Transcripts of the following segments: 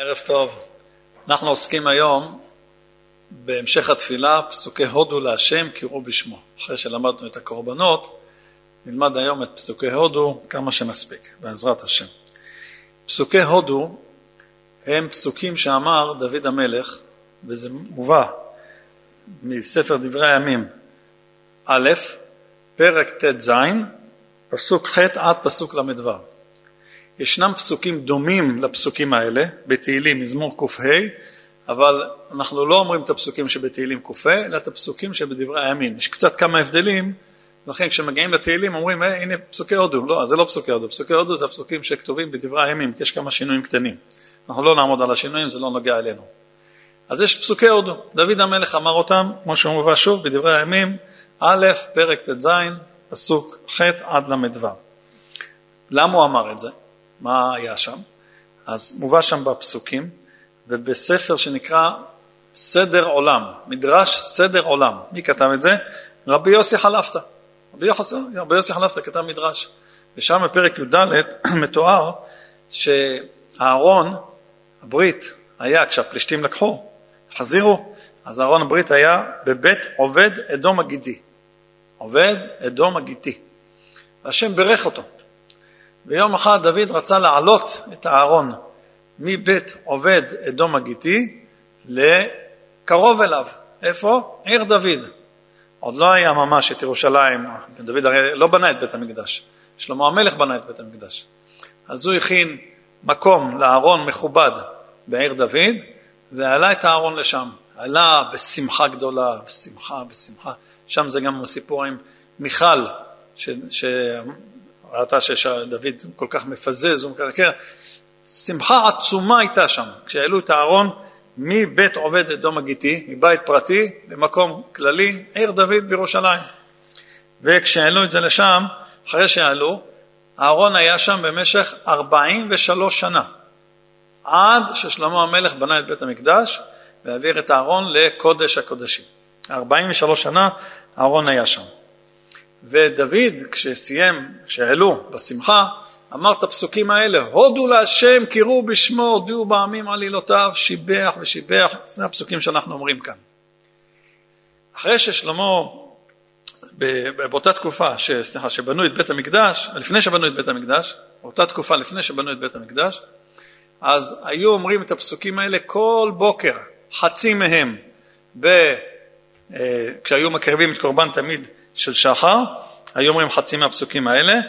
ערב טוב. אנחנו עוסקים היום בהמשך התפילה, פסוקי הודו להשם קראו בשמו. אחרי שלמדנו את הקורבנות, נלמד היום את פסוקי הודו כמה שנספיק, בעזרת השם. פסוקי הודו הם פסוקים שאמר דוד המלך, וזה מובא מספר דברי הימים א', פרק ט"ז, פסוק ח' עד פסוק ל"ו. ישנם פסוקים דומים לפסוקים האלה, בתהילים, מזמור ק"ה, אבל אנחנו לא אומרים את הפסוקים שבתהילים ק"ה, אלא את הפסוקים שבדברי הימים. יש קצת כמה הבדלים, לכן כשמגיעים לתהילים אומרים, אה, הנה פסוקי הודו. לא, זה לא פסוקי הודו. פסוקי הודו זה הפסוקים שכתובים בדברי הימים, יש כמה שינויים קטנים. אנחנו לא נעמוד על השינויים, זה לא נוגע אלינו. אז יש פסוקי הודו. דוד המלך אמר אותם, כמו שהוא מובא שוב, בדברי הימים, א', פרק ט"ז, פסוק ח' עד ל"ו. למה הוא אמר את זה? מה היה שם? אז מובא שם בפסוקים, ובספר שנקרא סדר עולם, מדרש סדר עולם. מי כתב את זה? רבי יוסי חלפתא. רבי רבי יוסי חלפתא כתב מדרש. ושם בפרק י"ד מתואר שאהרון, הברית, היה כשהפלישתים לקחו, חזירו, אז אהרון הברית היה בבית עובד אדום הגיתי. עובד אדום הגיתי. והשם בירך אותו. ויום אחד דוד רצה להעלות את הארון מבית עובד אדום הגיתי לקרוב אליו. איפה? עיר דוד. עוד לא היה ממש את ירושלים, דוד הרי לא בנה את בית המקדש, שלמה המלך בנה את בית המקדש. אז הוא הכין מקום לארון מכובד בעיר דוד, ועלה את הארון לשם. עלה בשמחה גדולה, בשמחה, בשמחה. שם זה גם הסיפור עם מיכל, ש, ראתה שדוד כל כך מפזז ומקרקר, שמחה עצומה הייתה שם, כשהעלו את הארון מבית עובד אדום הגיתי, מבית פרטי למקום כללי, עיר דוד בירושלים. וכשהעלו את זה לשם, אחרי שעלו, הארון היה שם במשך 43 שנה, עד ששלמה המלך בנה את בית המקדש והעביר את הארון לקודש הקודשים. 43 שנה הארון היה שם. ודוד, כשסיים, כשהעלו בשמחה, אמר את הפסוקים האלה, הודו להשם, קראו בשמו, הודיעו בעמים עלילותיו, שיבח ושיבח, זה הפסוקים שאנחנו אומרים כאן. אחרי ששלמה, באותה תקופה, ש, סליחה, שבנו את בית המקדש, לפני שבנו את בית המקדש, באותה תקופה לפני שבנו את בית המקדש, אז היו אומרים את הפסוקים האלה כל בוקר, חצי מהם, ב, אה, כשהיו מקריבים את קורבן תמיד של שחר, היו אומרים חצי מהפסוקים האלה,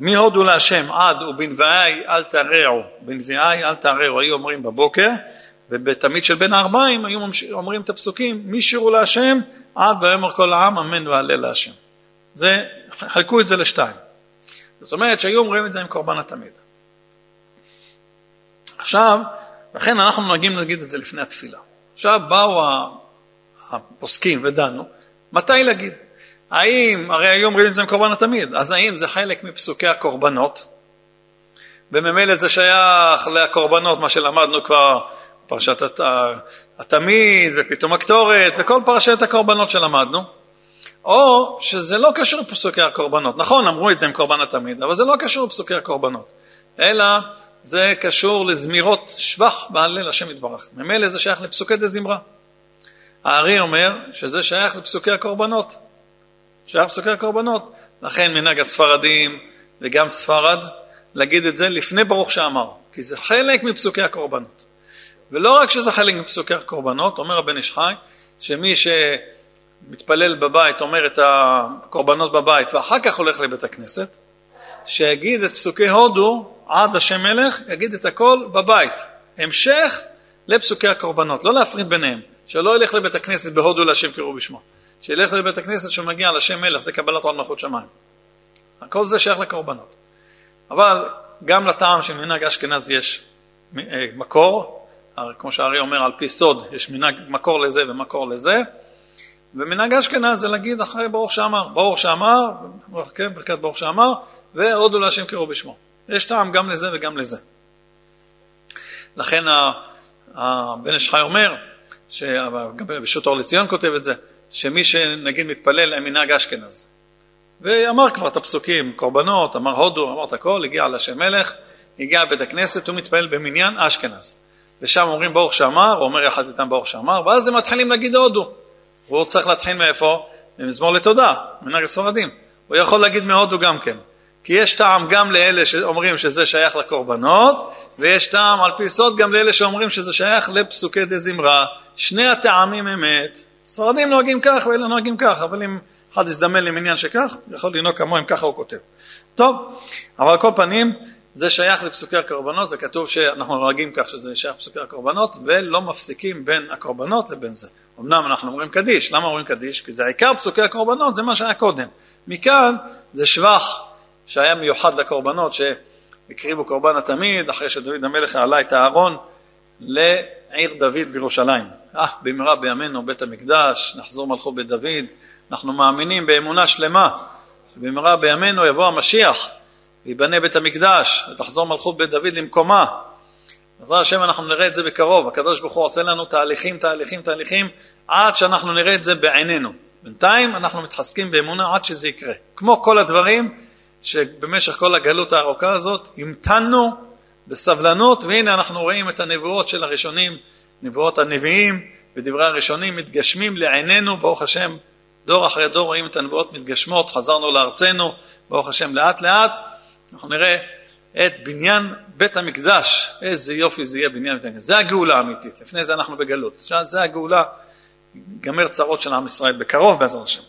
מהודו להשם עד ובנביאי אל תרעו, בנביאי אל תרעו, היו אומרים בבוקר, ובתמיד של בין הארבעים היו אומרים את הפסוקים, משירו להשם עד ויאמר כל העם אמן והלל להשם. זה, חלקו את זה לשתיים. זאת אומרת שהיו אומרים את זה עם קורבן התמיד. עכשיו, לכן אנחנו נוהגים להגיד את זה לפני התפילה. עכשיו באו הפוסקים ודנו, מתי להגיד? האם, הרי היו אומרים את זה עם קורבן התמיד, אז האם זה חלק מפסוקי הקורבנות? וממילא זה שייך לקורבנות, מה שלמדנו כבר, פרשת הת... התמיד ופתאום הקטורת וכל פרשת הקורבנות שלמדנו, או שזה לא קשור לפסוקי הקורבנות. נכון, אמרו את זה עם קורבן התמיד, אבל זה לא קשור לפסוקי הקורבנות, אלא זה קשור לזמירות שבח בהלל השם יתברך. ממילא זה שייך לפסוקי דה זמרה. הארי אומר שזה שייך לפסוקי הקורבנות. שייך פסוקי הקורבנות. לכן מנהג הספרדים וגם ספרד להגיד את זה לפני ברוך שאמר, כי זה חלק מפסוקי הקורבנות. ולא רק שזה חלק מפסוקי הקורבנות, אומר הבן איש חי, שמי שמתפלל בבית אומר את הקורבנות בבית ואחר כך הולך לבית הכנסת, שיגיד את פסוקי הודו עד השם מלך, יגיד את הכל בבית. המשך לפסוקי הקורבנות, לא להפריד ביניהם, שלא ילך לבית הכנסת בהודו להשם קראו בשמו. שילך לבית הכנסת שהוא מגיע לשם מלך, זה קבלת עול מלכות שמיים. כל זה שייך לקורבנות. אבל גם לטעם של מנהג אשכנז יש אה, מקור, כמו שהארי אומר על פי סוד, יש מנהג מקור לזה ומקור לזה, ומנהג אשכנז זה להגיד אחרי ברוך שאמר, ברוך שאמר, כן, ברכת ברוך שאמר, והודו להשם קראו בשמו. יש טעם גם לזה וגם לזה. לכן הבן איש אומר, גם בשו"ת אור לציון כותב את זה, שמי שנגיד מתפלל עם מנהג אשכנז. ואמר כבר את הפסוקים, קורבנות, אמר הודו, אמר את הכל, הגיע לשם מלך, הגיע לבית הכנסת, הוא מתפלל במניין אשכנז. ושם אומרים ברוך שאמר, הוא אומר יחד איתם ברוך שאמר, ואז הם מתחילים להגיד הודו. והוא צריך להתחיל מאיפה? ממזמור לתודה, מנהג הספרדים. הוא יכול להגיד מהודו גם כן. כי יש טעם גם לאלה שאומרים שזה שייך לקורבנות, ויש טעם על פי סוד גם לאלה שאומרים שזה שייך לפסוקי דה זמרה. שני הטעמים אמת. ספרדים נוהגים כך ואלה נוהגים כך, אבל אם אחד יזדמן לי מניין שכך, יכול לנהוג כמוהם, ככה הוא כותב. טוב, אבל על כל פנים, זה שייך לפסוקי הקורבנות, וכתוב שאנחנו נוהגים כך שזה שייך לפסוקי הקורבנות, ולא מפסיקים בין הקורבנות לבין זה. אמנם אנחנו אומרים קדיש, למה אומרים קדיש? כי זה עיקר פסוקי הקורבנות, זה מה שהיה קודם. מכאן זה שבח שהיה מיוחד לקורבנות, שהקריבו קורבן התמיד, אחרי שדוד המלך העלה את הארון לעיר דוד בירושלים. אה, במהרה בימינו בית המקדש, נחזור מלכות בית דוד, אנחנו מאמינים באמונה שלמה שבמהרה בימינו יבוא המשיח ויבנה בית המקדש ותחזור מלכות בית דוד למקומה. בעזרת השם אנחנו נראה את זה בקרוב, הקדוש ברוך הוא עושה לנו תהליכים, תהליכים, תהליכים עד שאנחנו נראה את זה בעינינו. בינתיים אנחנו מתחזקים באמונה עד שזה יקרה. כמו כל הדברים שבמשך כל הגלות הארוכה הזאת המתנו בסבלנות והנה אנחנו רואים את הנבואות של הראשונים, נבואות הנביאים ודברי הראשונים מתגשמים לעינינו, ברוך השם, דור אחרי דור רואים את הנבואות מתגשמות, חזרנו לארצנו, ברוך השם לאט לאט, אנחנו נראה את בניין בית המקדש, איזה יופי זה יהיה בניין בית המקדש, זה הגאולה האמיתית, לפני זה אנחנו בגלות, עכשיו זה הגאולה, ייגמר צרות של עם ישראל בקרוב בעזרת השם.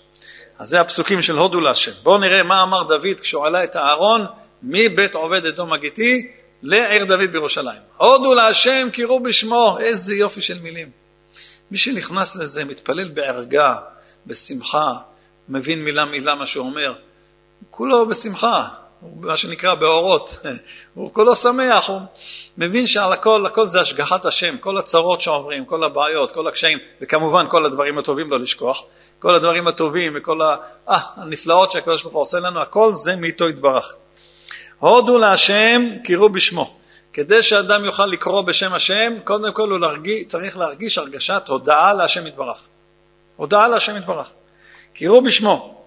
אז זה הפסוקים של הודו להשם. בואו נראה מה אמר דוד כשהוא עלה את הארון מבית עובד אדום הגיתי לעיר דוד בירושלים. הודו להשם קראו בשמו, איזה יופי של מילים. מי שנכנס לזה מתפלל בערגה, בשמחה, מבין מילה מילה מה שהוא אומר, כולו בשמחה, מה שנקרא באורות, הוא כולו שמח, הוא מבין שעל הכל, הכל זה השגחת השם, כל הצרות שעוברים, כל הבעיות, כל הקשיים, וכמובן כל הדברים הטובים לא לשכוח, כל הדברים הטובים וכל ה... אה, הנפלאות שהקדוש ברוך הוא עושה לנו, הכל זה מאיתו יתברך. הודו להשם, קראו בשמו. כדי שאדם יוכל לקרוא בשם השם, קודם כל הוא להרגיש, צריך להרגיש הרגשת הודאה להשם יתברך. הודאה להשם יתברך. קראו בשמו.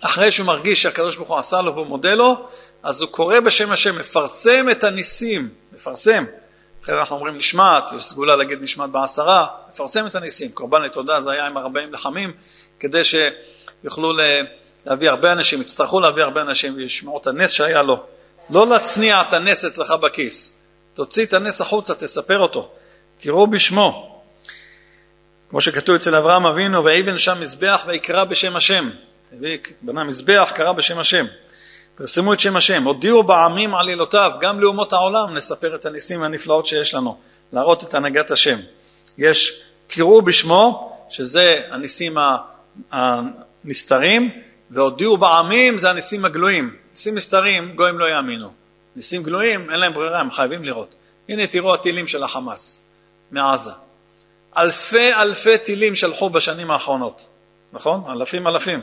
אחרי שהוא מרגיש שהקדוש ברוך הוא עשה לו והוא מודה לו, אז הוא קורא בשם השם, מפרסם את הניסים, מפרסם. אחרי אנחנו אומרים נשמעת, יש סגולה להגיד נשמעת בעשרה, מפרסם את הניסים. קורבן לתודה זה היה עם ארבעים לחמים, כדי שיוכלו להביא הרבה אנשים, יצטרכו להביא הרבה אנשים וישמעו את הנס שהיה לו. לא להצניע את הנס אצלך בכיס. תוציא את הנס החוצה, תספר אותו. קראו בשמו. כמו שכתוב אצל אברהם אבינו, ויבן שם מזבח ויקרא בשם השם. בנה מזבח, קרא בשם השם. פרסמו את שם השם, הודיעו בעמים עלילותיו, גם לאומות העולם נספר את הניסים והנפלאות שיש לנו, להראות את הנהגת השם. יש קראו בשמו, שזה הניסים הנסתרים, והודיעו בעמים זה הניסים הגלויים. ניסים נסתרים, גויים לא יאמינו. ניסים גלויים, אין להם ברירה, הם חייבים לראות. הנה תראו הטילים של החמאס מעזה. אלפי אלפי טילים שלחו בשנים האחרונות, נכון? אלפים אלפים.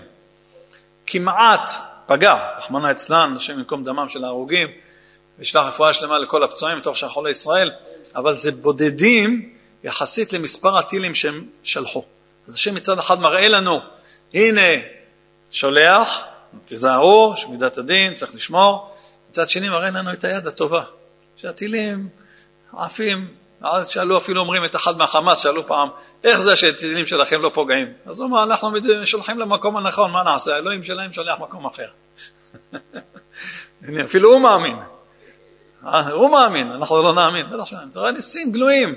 כמעט פגע, רחמנא אצלן, השם ייקום דמם של ההרוגים, וישלח רפואה שלמה לכל הפצועים מתוך שאר חולי ישראל, אבל זה בודדים יחסית למספר הטילים שהם שלחו. אז השם מצד אחד מראה לנו, הנה, שולח, תיזהרו, יש מידת הדין, צריך לשמור, מצד שני מראה לנו את היד הטובה, שהטילים עפים אז שאלו אפילו אומרים את אחד מהחמאס, שאלו פעם, איך זה שהטילים שלכם לא פוגעים? אז הוא אמר, אנחנו שולחים למקום הנכון, מה נעשה? האלוהים שלהם שולח מקום אחר. אפילו הוא מאמין. אה, הוא מאמין, אנחנו לא נאמין, בטח שלהם. אתה רואה ניסים גלויים.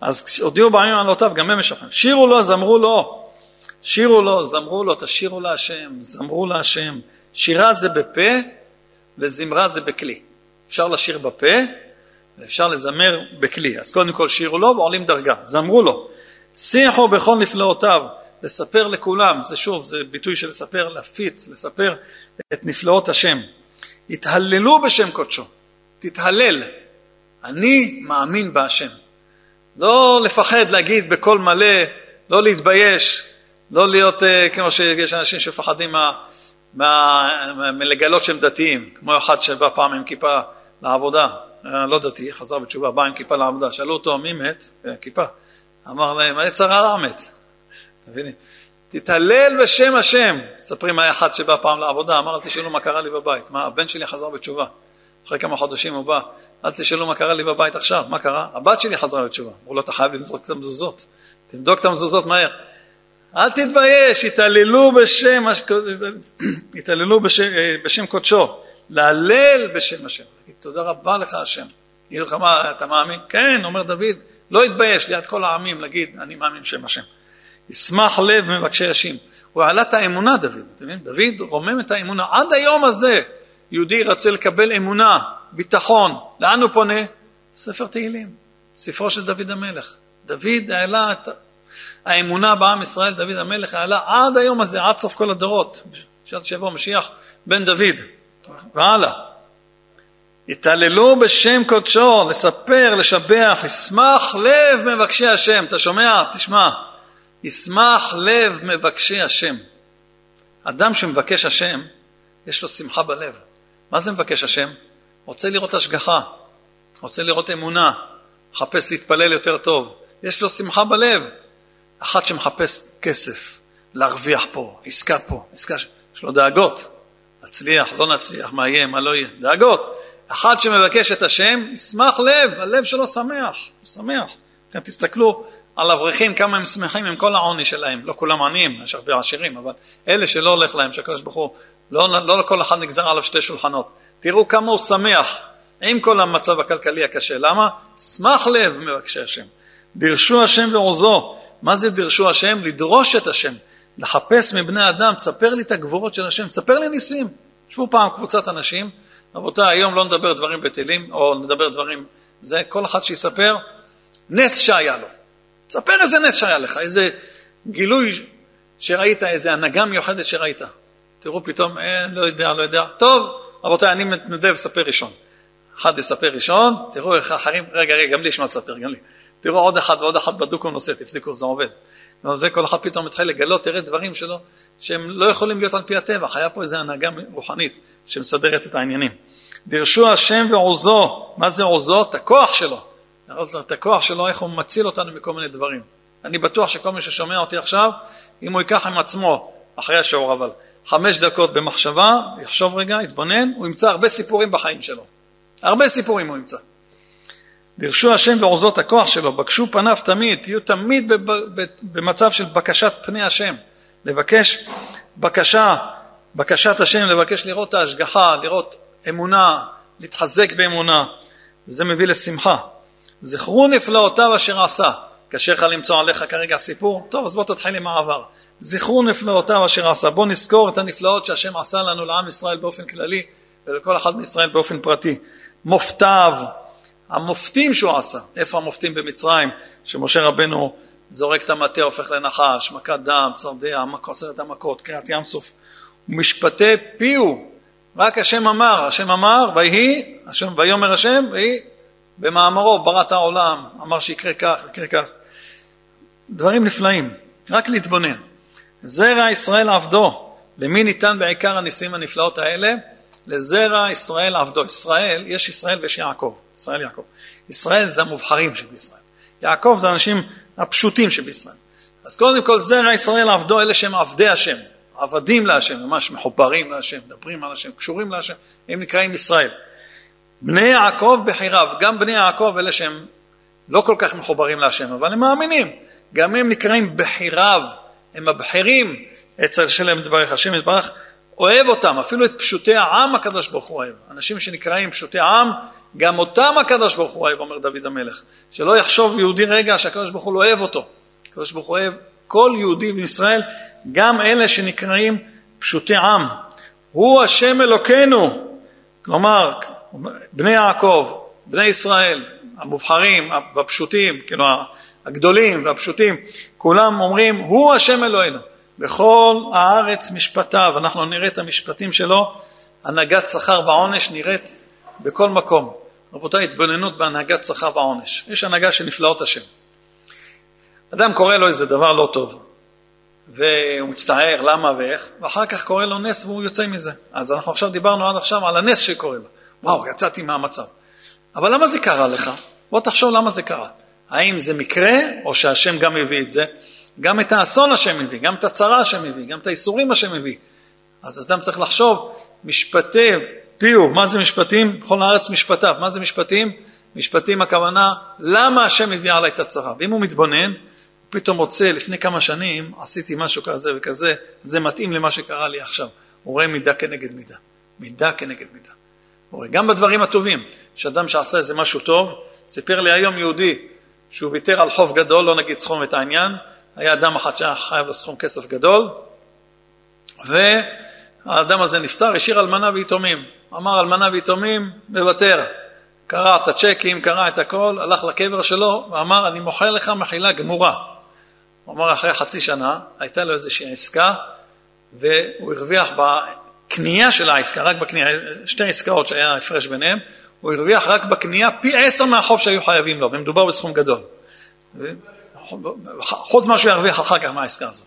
אז כשהודיעו בימים עלותיו, גם הם משכנעים. שירו לו, זמרו לו. שירו לו, זמרו לו, תשירו להשם, זמרו להשם. שירה זה בפה וזמרה זה בכלי. אפשר לשיר בפה ואפשר לזמר בכלי. אז קודם כל שירו לו ועולים דרגה, זמרו לו. שיחו בכל נפלאותיו, לספר לכולם, זה שוב, זה ביטוי של לספר, להפיץ, לספר את נפלאות השם. התהללו בשם קודשו, תתהלל. אני מאמין בהשם. לא לפחד להגיד בקול מלא, לא להתבייש, לא להיות uh, כמו שיש אנשים שמפחדים מה, מה, מלגלות שהם דתיים, כמו אחד שבא פעם עם כיפה לעבודה. לא דתי, חזר בתשובה, בא עם כיפה לעבודה, שאלו אותו מי מת? כיפה. אמר להם, היצר הרע מת. מבינים? תתהלל בשם השם. מספרים היה אחד שבא פעם לעבודה, אמר, אל תשאלו מה קרה לי בבית. מה, הבן שלי חזר בתשובה. אחרי כמה חודשים הוא בא, אל תשאלו מה קרה לי בבית עכשיו, מה קרה? הבת שלי חזרה לתשובה. אמרו לו, אתה חייב לבדוק את המזוזות. תבדוק את המזוזות מהר. אל תתבייש, התעללו בשם, התעללו בשם, אה, בשם קודשו, להלל בשם השם. תגיד, תודה רבה לך השם. יגיד לך מה, אתה מאמין? כן, אומר דוד, לא התבייש ליד כל העמים להגיד, אני מאמין בשם השם. ישמח לב מבקשי השים. הוא העלה את האמונה דוד, אתם מבינים? דוד רומם את האמונה. עד היום הזה יהודי רצה לקבל אמונה, ביטחון. לאן הוא פונה? ספר תהילים, ספרו של דוד המלך. דוד העלה את האמונה בעם ישראל, דוד המלך העלה עד היום הזה, עד סוף כל הדורות. שעד שיבוא משיח בן דוד והלאה. התעללו בשם קודשו, לספר, לשבח, ישמח לב מבקשי השם. אתה שומע? תשמע. ישמח לב מבקשי השם. אדם שמבקש השם, יש לו שמחה בלב. מה זה מבקש השם? רוצה לראות השגחה, רוצה לראות אמונה, מחפש להתפלל יותר טוב. יש לו שמחה בלב. אחד שמחפש כסף, להרוויח פה, עסקה פה, עסקה, יש לו דאגות. נצליח, לא נצליח, מה יהיה, מה לא יהיה, דאגות. אחד שמבקש את השם, ישמח לב, הלב שלו שמח, הוא שמח. כן, תסתכלו על אברכים, כמה הם שמחים עם כל העוני שלהם. לא כולם עניים, יש הרבה עשירים, אבל אלה שלא הולך להם, שהקדוש ברוך הוא, לא, לא לכל אחד נגזר עליו שתי שולחנות. תראו כמה הוא שמח עם כל המצב הכלכלי הקשה. למה? שמח לב מבקשי השם. דרשו השם ועוזו. מה זה דרשו השם? לדרוש את השם. לחפש מבני אדם, תספר לי את הגבורות של השם, תספר לי ניסים. ישבו פעם קבוצת אנשים, רבותיי, היום לא נדבר דברים בטלים, או נדבר דברים, זה כל אחד שיספר נס שהיה לו. תספר איזה נס שהיה לך, איזה גילוי שראית, איזה הנהגה מיוחדת שראית. תראו פתאום, אה, לא יודע, לא יודע. טוב, רבותיי, אני מתנדב לספר ראשון. אחד יספר ראשון, תראו איך האחרים, רגע, רגע, גם לי יש מה לספר, גם לי. תראו עוד אחד ועוד אחד בדוק נושא, תבדקו, זה עובד. זה כל אחד פתאום מתחיל לגלות, תראה דברים שלו, שהם לא יכולים להיות על פי הטבע, היה פה איזו הנהגה רוחנית שמסדרת את העניינים. דרשו השם ועוזו, מה זה עוזו? את הכוח שלו. את הכוח שלו, איך הוא מציל אותנו מכל מיני דברים. אני בטוח שכל מי ששומע אותי עכשיו, אם הוא ייקח עם עצמו, אחרי השיעור אבל, חמש דקות במחשבה, יחשוב רגע, יתבונן, הוא ימצא הרבה סיפורים בחיים שלו. הרבה סיפורים הוא ימצא. דרשו השם ועוזות הכוח שלו, בקשו פניו תמיד, תהיו תמיד במצב של בקשת פני השם. לבקש בקשה, בקשת השם, לבקש לראות את ההשגחה, לראות אמונה, להתחזק באמונה, וזה מביא לשמחה. זכרו נפלאותיו אשר עשה. קשה לך למצוא עליך כרגע סיפור? טוב, אז בוא תתחיל עם העבר. זכרו נפלאותיו אשר עשה. בוא נזכור את הנפלאות שהשם עשה לנו, לעם ישראל באופן כללי, ולכל אחד מישראל באופן פרטי. מופתיו, המופתים שהוא עשה. איפה המופתים במצרים? שמשה רבנו זורק את המטה, הופך לנחש, מכת דם, צרדע, עשרת המכות, קריעת ים סוף. משפטי פיהו, רק השם אמר, השם אמר, ויהי, ויאמר השם, ויהי במאמרו בראת העולם, אמר שיקרה כך, יקרה כך. דברים נפלאים, רק להתבונן. זרע ישראל עבדו, למי ניתן בעיקר הניסים הנפלאות האלה? לזרע ישראל עבדו. ישראל, יש ישראל ויש יעקב, ישראל יעקב. ישראל זה המובחרים שבישראל. יעקב זה האנשים הפשוטים שבישראל. אז קודם כל זרע ישראל עבדו, אלה שהם עבדי השם, עבדים להשם, ממש מחוברים להשם, מדברים על השם, קשורים להשם, הם נקראים ישראל. בני יעקב בחיריו, גם בני יעקב אלה שהם לא כל כך מחוברים להשם, אבל הם מאמינים, גם הם נקראים בחיריו, הם הבחירים אצל שלם יתברך, השם יתברך אוהב אותם, אפילו את פשוטי העם הקדוש ברוך הוא אוהב, אנשים שנקראים פשוטי העם, גם אותם הקדוש ברוך הוא אוהב, אומר דוד המלך, שלא יחשוב יהודי רגע שהקדוש ברוך הוא לא אוהב אותו, הקדוש ברוך הוא אוהב כל יהודי בישראל, גם אלה שנקראים פשוטי עם, הוא השם אלוקינו, כלומר בני יעקב, בני ישראל, המובחרים והפשוטים, כאילו הגדולים והפשוטים, כולם אומרים, הוא השם אלוהינו. בכל הארץ משפטיו, אנחנו נראה את המשפטים שלו, הנהגת שכר ועונש נראית בכל מקום. רבותיי, התבוננות בהנהגת שכר ועונש. יש הנהגה של נפלאות השם. אדם קורא לו איזה דבר לא טוב, והוא מצטער למה ואיך, ואחר כך קורא לו נס והוא יוצא מזה. אז אנחנו עכשיו דיברנו עד עכשיו על הנס שקורה לו. וואו, יצאתי מהמצב. אבל למה זה קרה לך? בוא תחשוב למה זה קרה. האם זה מקרה, או שהשם גם הביא את זה? גם את האסון השם מביא, גם את הצרה השם מביא, גם את האיסורים השם מביא. אז אדם צריך לחשוב, משפטי הקפיאו, מה זה משפטים? בכל הארץ משפטיו, מה זה משפטים? משפטים הכוונה, למה השם הביא עליי את הצרה? ואם הוא מתבונן, הוא פתאום מוצא, לפני כמה שנים עשיתי משהו כזה וכזה, זה מתאים למה שקרה לי עכשיו. הוא רואה מידה כנגד מידה. מידה כנגד מידה. הוא רואה גם בדברים הטובים, שאדם שעשה איזה משהו טוב, סיפר לי היום יהודי שהוא ויתר על חוב גדול, לא נגיד סכום את העניין, היה אדם אחד שהיה חייב לו סכום כסף גדול, והאדם הזה נפטר, השאיר אלמנה ויתומים. אמר אלמנה ויתומים, מוותר. קרע את הצ'קים, קרע את הכל, הלך לקבר שלו ואמר, אני מוכר לך מחילה גמורה. הוא אמר, אחרי חצי שנה, הייתה לו איזושהי עסקה, והוא הרוויח בקנייה של העסקה, רק בקנייה, שתי עסקאות שהיה הפרש ביניהם, הוא הרוויח רק בקנייה פי עשר מהחוב שהיו חייבים לו, ומדובר בסכום גדול. חוץ ממה שהוא ירוויח אחר כך מהעסקה הזאת.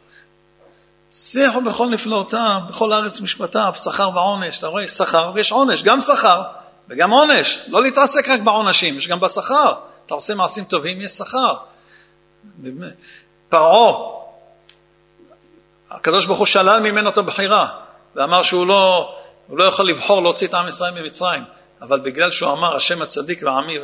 זהו בכל נפלאותיו, בכל הארץ משפטיו, שכר ועונש. אתה רואה, שכר ויש עונש, גם שכר וגם עונש. לא להתעסק רק בעונשים, יש גם בשכר. אתה עושה מעשים טובים, יש שכר. פרעה, הקדוש ברוך הוא שלל ממנו את הבחירה, ואמר שהוא לא, לא יכול לבחור להוציא את עם ישראל ממצרים. אבל בגלל שהוא אמר, השם הצדיק ועמי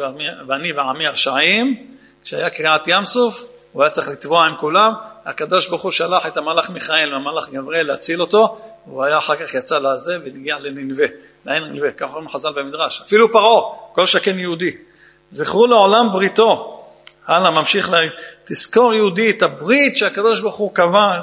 ואני ועמי הרשעים, כשהיה קריעת ים סוף, הוא היה צריך לתבוע עם כולם, הקדוש ברוך הוא שלח את המלאך מיכאל והמלאך גבריאל להציל אותו, והוא היה אחר כך יצא לזה והגיע לננבה, לעין ננבה, ככה אומרים חז"ל במדרש, אפילו פרעה, כל שכן יהודי. זכרו לעולם בריתו, הלאה, ממשיך ל... תזכור יהודי את הברית שהקדוש ברוך הוא קבע,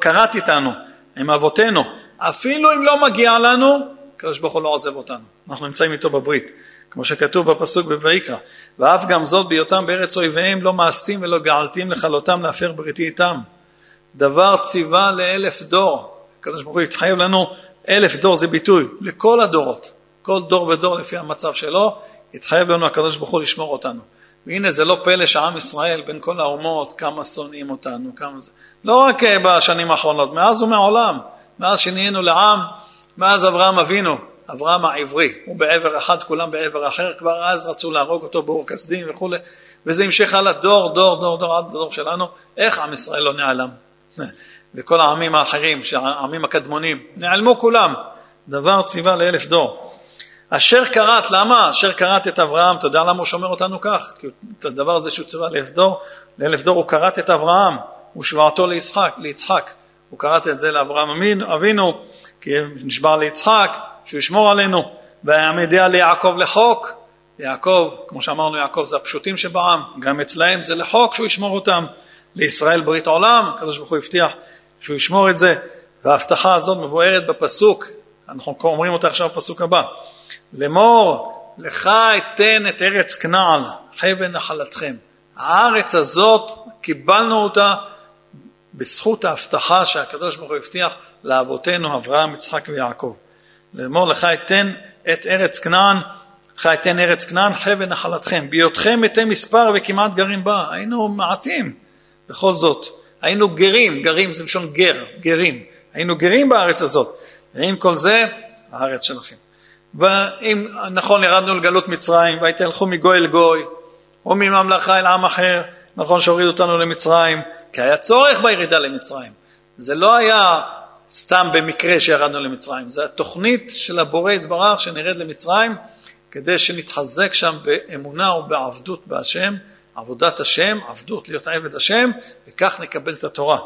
קראת איתנו, עם אבותינו, אפילו אם לא מגיע לנו, הקדוש ברוך הוא לא עוזב אותנו, אנחנו נמצאים איתו בברית. כמו שכתוב בפסוק בויקרא, ואף גם זאת בהיותם בארץ אויביהם לא מאסתים ולא געלתים לכלותם להפר בריתי איתם. דבר ציווה לאלף דור. הקדוש ברוך הוא התחייב לנו, אלף דור זה ביטוי, לכל הדורות. כל דור ודור לפי המצב שלו, התחייב לנו הקדוש ברוך הוא לשמור אותנו. והנה זה לא פלא שעם ישראל בין כל האומות, כמה שונאים אותנו, כמה זה. לא רק אה, בשנים האחרונות, מאז ומעולם, מאז שנהיינו לעם, מאז אברהם אבינו, אברהם העברי, הוא בעבר אחד, כולם בעבר אחר, כבר אז רצו להרוג אותו באור כסדים וכולי, וזה המשיך הלאה דור, דור, דור, דור, עד הדור שלנו, איך עם ישראל לא נעלם? וכל העמים האחרים, העמים הקדמונים, נעלמו כולם, דבר ציווה לאלף דור. אשר קראת, למה? אשר קראת את אברהם, אתה יודע למה הוא שומר אותנו כך? כי את הדבר הזה שהוא ציווה לאלף דור, לאלף דור הוא קראת את אברהם, ושבעתו ליצחק, ליצחק. הוא קראת את זה לאברהם אבינו, כי נשבע ליצחק, שהוא ישמור עלינו, ויעמדיה ליעקב לחוק, יעקב, כמו שאמרנו, יעקב זה הפשוטים שבעם, גם אצלהם זה לחוק שהוא ישמור אותם, לישראל ברית עולם, הקדוש ברוך הוא הבטיח שהוא ישמור את זה, וההבטחה הזאת מבוארת בפסוק, אנחנו אומרים אותה עכשיו בפסוק הבא, לאמור לך אתן את ארץ כנען, חבל נחלתכם. הארץ הזאת, קיבלנו אותה בזכות ההבטחה שהקדוש ברוך הוא הבטיח לאבותינו אברהם, יצחק ויעקב. לאמור לך אתן את ארץ כנען, לך אתן ארץ כנען חבל נחלתכם, בהיותכם מתי מספר וכמעט גרים בה, היינו מעטים בכל זאת, היינו גרים, גרים זה לשון גר, גרים, היינו גרים בארץ הזאת, ועם כל זה, הארץ שלכם. ואם נכון ירדנו לגלות מצרים, והתהלכו מגוי אל גוי, או מממלכה אל עם אחר, נכון שהורידו אותנו למצרים, כי היה צורך בירידה למצרים. זה לא היה סתם במקרה שירדנו למצרים, זה התוכנית של הבורא יתברך שנרד למצרים כדי שנתחזק שם באמונה ובעבדות בהשם, עבודת השם, עבדות להיות עבד השם, וכך נקבל את התורה.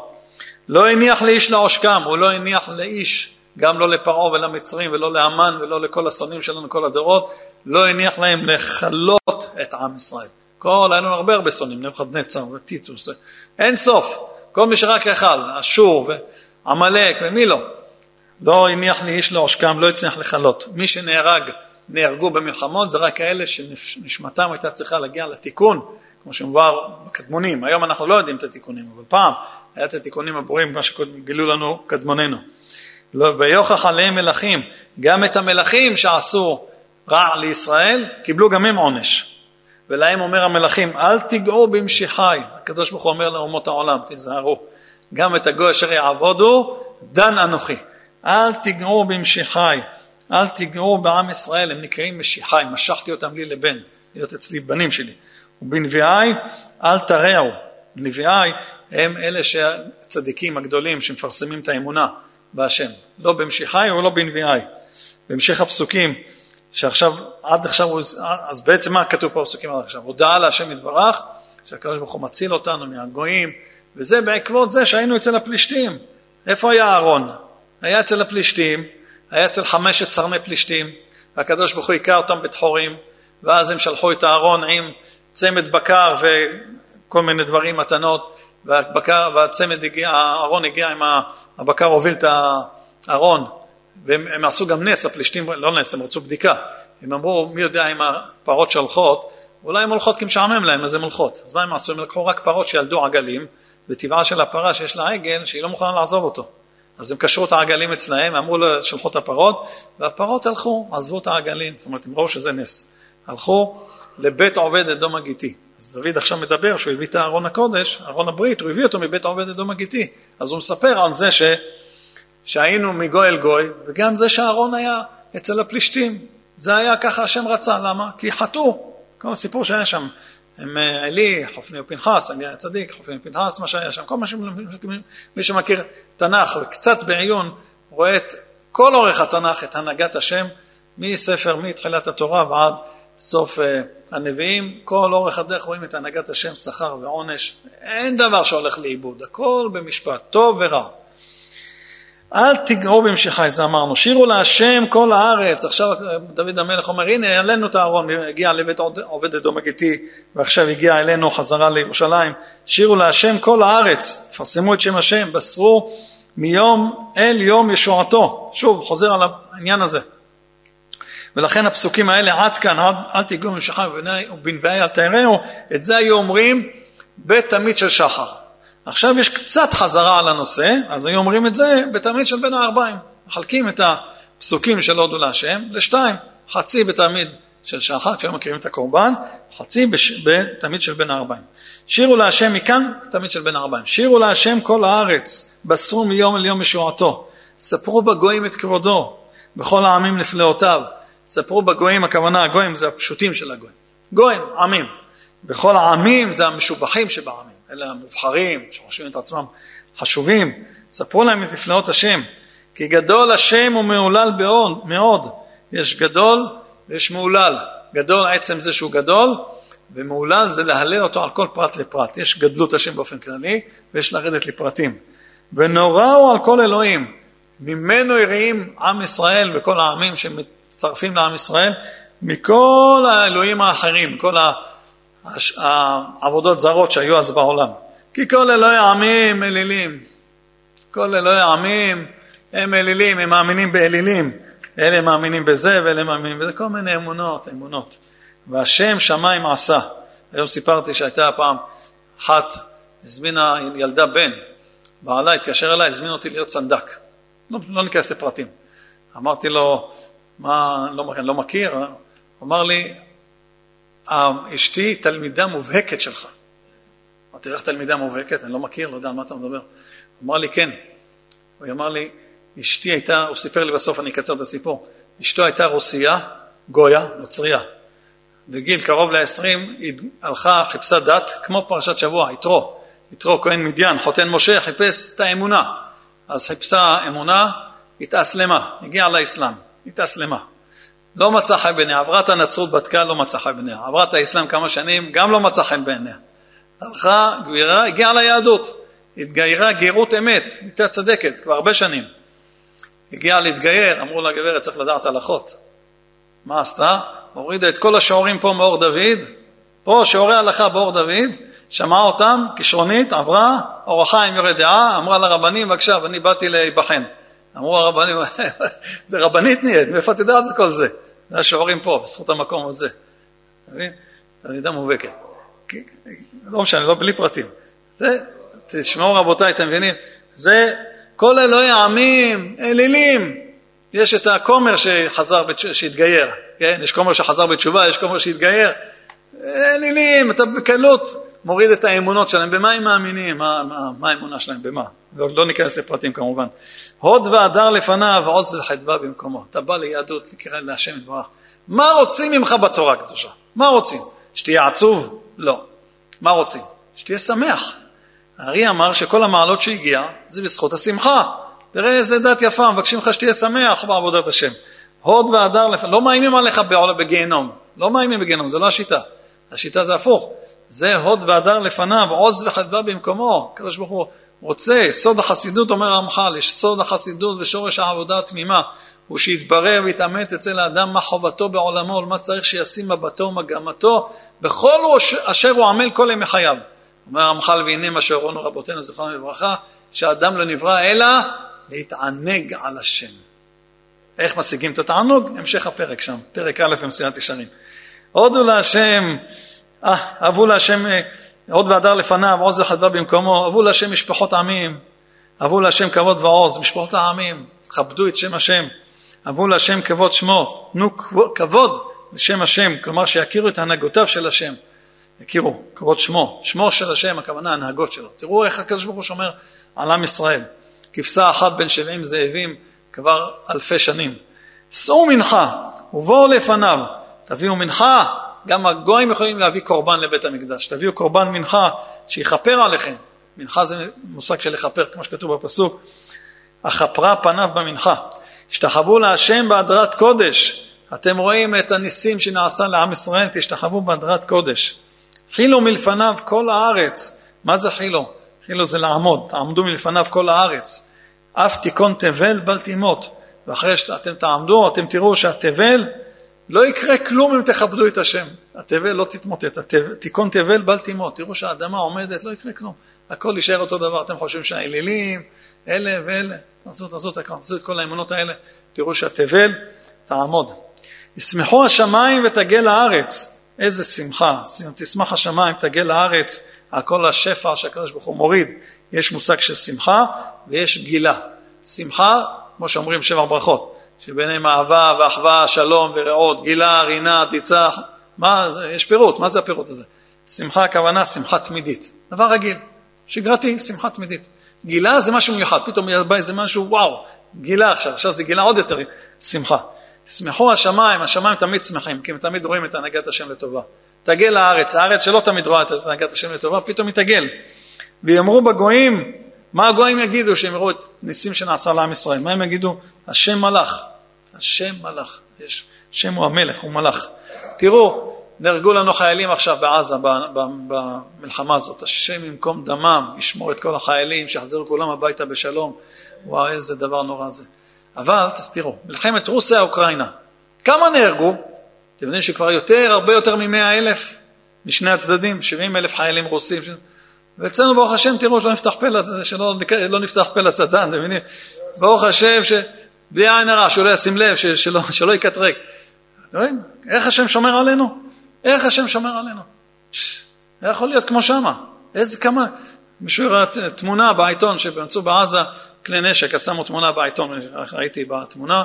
לא הניח לאיש לעושקם, הוא לא הניח לאיש, גם לא לפרעה ולמצרים ולא לאמן ולא לכל השונאים שלנו כל הדורות, לא הניח להם לכלות את עם ישראל. כל, היה לנו הרבה הרבה שונאים, נבוכדנצר וטיטוס, אין סוף, כל מי שרק יכל, אשור עמלק ומי לא. לא הניח לי איש לעושקם, לא הצליח לכלות. מי שנהרג, נהרגו במלחמות, זה רק כאלה שנשמתם הייתה צריכה להגיע לתיקון, כמו שמובהר בקדמונים. היום אנחנו לא יודעים את התיקונים, אבל פעם היה את התיקונים הברורים, מה שגילו לנו קדמוננו. לא, ויוכח עליהם מלכים, גם את המלכים שעשו רע לישראל, קיבלו גם הם עונש. ולהם אומר המלכים, אל תיגעו במשיחי. הקדוש ברוך הוא אומר לאומות העולם, תיזהרו. גם את הגוי אשר יעבודו, דן אנוכי. אל תיגעו במשיחי, אל תיגעו בעם ישראל, הם נקראים משיחי, משכתי אותם לי לבן, להיות אצלי בנים שלי. ובנביאי אל תרעו. נביאי הם אלה הצדיקים הגדולים שמפרסמים את האמונה בהשם. לא במשיחי ולא בנביאי. בהמשך הפסוקים, שעכשיו, עד עכשיו, אז בעצם מה כתוב פה בפסוקים עד עכשיו? הודעה להשם יתברך, שהקדוש ברוך הוא מציל אותנו מהגויים, וזה בעקבות זה שהיינו אצל הפלישתים. איפה היה אהרון? היה אצל הפלישתים, היה אצל חמשת סרני פלישתים, והקדוש ברוך הוא היכה אותם בדחורים, ואז הם שלחו את הארון עם צמד בקר וכל מיני דברים, מתנות, והבקר, והצמד הגיע, הארון הגיע עם הבקר הוביל את הארון, והם עשו גם נס, הפלישתים, לא נס, הם רצו בדיקה. הם אמרו, מי יודע אם הפרות שהולכות, אולי הן הולכות כי משעמם להם, אז הן הולכות. אז מה הם עשו? הם לקחו רק פרות שילדו עגלים, וטבעה של הפרה שיש לה עגל, שהיא לא מוכנה לעזוב אותו. אז הם קשרו את העגלים אצלהם, אמרו לו, שלחו את הפרות, והפרות הלכו, עזבו את העגלים, זאת אומרת, הם ראו שזה נס. הלכו לבית עובד אדום הגיתי. אז דוד עכשיו מדבר שהוא הביא את ארון הקודש, ארון הברית, הוא הביא אותו מבית עובד אדום הגיתי. אז הוא מספר על זה ש... שהיינו מגוי אל גוי, וגם זה שהארון היה אצל הפלישתים. זה היה ככה השם רצה, למה? כי חטאו. כל הסיפור שהיה שם, עם אה, עלי, חופני ופנחס, עלי היה צדיק, חופני ופנחס, מה שהיה שם, כל מה שמי שמכיר תנ"ך וקצת בעיון, רואה את כל אורך התנ"ך, את הנהגת השם, מספר, מתחילת התורה ועד סוף אה, הנביאים, כל אורך הדרך רואים את הנהגת השם, שכר ועונש, אין דבר שהולך לאיבוד, הכל במשפט, טוב ורע. אל תיגעו במשיחי, זה אמרנו. שירו להשם כל הארץ. עכשיו דוד המלך אומר, הנה, העלינו את הארון, הגיע לבית עובד אדום הגיתי, ועכשיו הגיע אלינו חזרה לירושלים. שירו להשם כל הארץ, תפרסמו את שם השם, בשרו מיום אל יום ישועתו. שוב, חוזר על העניין הזה. ולכן הפסוקים האלה, עד כאן, עד, אל תיגעו במשיחי ובנביאי אל תארהו, את זה היו אומרים בתמיד של שחר. עכשיו יש קצת חזרה על הנושא, אז היו אומרים את זה בתלמיד של בין הארבעים. מחלקים את הפסוקים של הודו להשם לשתיים, חצי בתלמיד של שחר, כשהיו מכירים את הקורבן, חצי בתלמיד של בין הארבעים. שירו להשם מכאן, תלמיד של בין הארבעים. שירו להשם כל הארץ, בשרו מיום אל יום משועתו. ספרו בגויים את כבודו, בכל העמים נפלאותיו. ספרו בגויים, הכוונה הגויים זה הפשוטים של הגויים. גויים, עמים. בכל העמים זה המשובחים שבעמים. אלה המובחרים, שחושבים את עצמם חשובים, ספרו להם את נפלאות השם, כי גדול השם ומהולל מאוד, יש גדול ויש מהולל, גדול עצם זה שהוא גדול, ומהולל זה להלל אותו על כל פרט ופרט, יש גדלות השם באופן כללי, ויש לרדת לפרטים. ונורא הוא על כל אלוהים, ממנו יראים עם ישראל וכל העמים שמצטרפים לעם ישראל, מכל האלוהים האחרים, כל ה... העבודות זרות שהיו אז בעולם. כי כל אלוהי העמים אלילים. כל אלוהי העמים הם אלילים, הם מאמינים באלילים. אלה מאמינים בזה ואלה מאמינים בזה, כל מיני אמונות, אמונות. והשם שמיים עשה. היום סיפרתי שהייתה פעם אחת, הזמינה ילדה בן, בעלה התקשר אליי, הזמין אותי להיות סנדק. לא, לא ניכנס לפרטים. אמרתי לו, מה, לא, לא מכיר? הוא אמר לי, אשתי תלמידה מובהקת שלך. אמרתי, איך תלמידה מובהקת? אני לא מכיר, לא יודע על מה אתה מדבר. אמר לי, כן. הוא אמר לי, אשתי הייתה, הוא סיפר לי בסוף, אני אקצר את הסיפור, אשתו הייתה רוסייה, גויה, נוצרייה. בגיל קרוב ל-20 היא הלכה, חיפשה דת, כמו פרשת שבוע, יתרו. יתרו כהן מדיין, חותן משה, חיפש את האמונה. אז חיפשה אמונה, התאסלמה, הגיעה לאסלאם, התאסלמה. לא מצא חן בעיניה, עברה את הנצרות, בדקה, לא מצא חן בעיניה. עברה את האסלאם כמה שנים, גם לא מצא חן בעיניה. הלכה, גבירה, הגיעה ליהדות. התגיירה גרות אמת, הייתה צדקת, כבר הרבה שנים. הגיעה להתגייר, אמרו לה, גברת, צריך לדעת הלכות. מה עשתה? הורידה את כל השעורים פה מאור דוד, פה שעורי הלכה באור דוד, שמעה אותם, כישרונית, עברה, אור החיים יורד דעה, אמרה לרבנים, בבקשה, ואני באתי להיבחן. אמרו הרבנים, זה רבנית נהיית, מאיפה את יודעת את כל זה? זה השוערים פה, בזכות המקום הזה. אתה מבין? תלמידה מובהקת. לא משנה, לא בלי פרטים. זה, תשמעו רבותיי, אתם מבינים? זה כל אלוהי העמים, אלילים. יש את הכומר שחזר, שהתגייר, כן? יש כומר שחזר בתשובה, יש כומר שהתגייר. אלילים, אתה בקלות מוריד את האמונות שלהם. במה הם מאמינים? מה, מה, מה האמונה שלהם? במה? לא, לא ניכנס לפרטים כמובן. הוד והדר לפניו ועוז וחדווה במקומו. אתה בא ליהדות, לקרוא להשם יתברך. מה רוצים ממך בתורה הקדושה? מה רוצים? שתהיה עצוב? לא. מה רוצים? שתהיה שמח. הארי אמר שכל המעלות שהגיע זה בזכות השמחה. תראה איזה דת יפה, מבקשים לך שתהיה שמח בעבודת השם. הוד והדר לפניו, לא מאיימים עליך בגיהנום, לא מאיימים בגיהנום, זה לא השיטה. השיטה זה הפוך. זה הוד והדר לפניו, עוז וחדווה במקומו. הקדוש ברוך הוא רוצה, סוד החסידות, אומר הרמח"ל, יש סוד החסידות ושורש העבודה התמימה, הוא שיתברר ויתעמת אצל האדם מה חובתו בעולמו ומה צריך שישים מבטו ומגמתו בכל אשר הוא עמל כל ימי חייו. אומר הרמח"ל, והנה מה שהורונו רבותינו זכרנו לברכה, שהאדם לא נברא אלא להתענג על השם. איך משיגים את התענוג? המשך הפרק שם, פרק א' במסילת ישרים. הודו להשם, אה, אהבו להשם, עוד והדר לפניו, עוז וחדווה במקומו, אהבו להשם משפחות עמים, אהבו להשם כבוד ועוז, משפחות העמים, כבדו את שם השם, אהבו להשם כבוד שמו, תנו כבוד לשם השם, כלומר שיכירו את הנהגותיו של השם, יכירו, כבוד שמו, שמו של השם, הכוונה הנהגות שלו. תראו איך הקדוש ברוך הוא שומר על עם ישראל. כבשה אחת בין שבעים זאבים כבר אלפי שנים. שאו מנחה ובואו לפניו, תביאו מנחה, גם הגויים יכולים להביא קורבן לבית המקדש, תביאו קורבן מנחה שיכפר עליכם. מנחה זה מושג של לכפר, כמו שכתוב בפסוק, אכפרה פניו במנחה. השתחוו להשם בהדרת קודש. אתם רואים את הניסים שנעשה לעם ישראל, תשתחוו בהדרת קודש. חילו מלפניו כל הארץ. מה זה חילו? חילו זה לעמוד, תעמדו מלפניו כל הארץ. אף תיכון תבל בל תימות. ואחרי שאתם תעמדו, אתם תראו שהתבל, לא יקרה כלום אם תכבדו את השם. התבל לא תתמוטט, תיכון תבל בל תימות. תראו שהאדמה עומדת, לא יקרה כלום. הכל יישאר אותו דבר. אתם חושבים שהאלילים, אלה ואלה, תעשו, תעשו, תעשו את כל האמונות האלה, תראו שהתבל תעמוד. ישמחו השמיים ותגל הארץ. איזה שמחה, תשמח השמיים, תגל לארץ, על כל השפע שהקדוש ברוך הוא מוריד. יש מושג של שמחה ויש גילה. שמחה, כמו שאומרים שבע ברכות, שביניהם אהבה ואחווה, שלום ורעות, גילה, רינה, דיצה, מה, יש פירוט, מה זה הפירוט הזה? שמחה הכוונה שמחה תמידית, דבר רגיל, שגרתי, שמחה תמידית. גילה זה משהו מיוחד, פתאום בא איזה משהו, וואו, גילה עכשיו, עכשיו זה גילה עוד יותר שמחה. שמחו השמיים, השמיים תמיד שמחים, כי הם תמיד רואים את הנהגת השם לטובה. תגל לארץ, הארץ שלא תמיד רואה את הנהגת השם לטובה, פתאום היא תגל. ויאמרו בגויים, מה הגויים יגידו שהם יראו את ניסים שנעשה לעם ישראל? מה הם יגידו? השם מלך, השם מלך, יש, השם הוא המלך, הוא מלך. תראו, נהרגו לנו חיילים עכשיו בעזה, במלחמה הזאת, השם ימקום דמם, ישמור את כל החיילים, שיחזרו כולם הביתה בשלום. וואו, איזה דבר נורא זה. אבל, תסתירו, מלחמת רוסיה-אוקראינה, כמה נהרגו? אתם יודעים שכבר יותר, הרבה יותר מ-100 אלף משני הצדדים, 70 אלף חיילים רוסים. ואצלנו, ברוך השם, תראו שלא נפתח פה, שלא לא נפתח פה לשטן, אתם מבינים? ברוך השם, שבלי עין הרע, שהוא לא ישים לב, שלא, שלא יקטרק. רואים? איך השם שומר עלינו? איך השם שומר עלינו? זה יכול להיות כמו שמה. איזה כמה... מישהו הראה תמונה בעיתון שמצאו בעזה כלי נשק, אז שמו תמונה בעיתון, ראיתי בתמונה,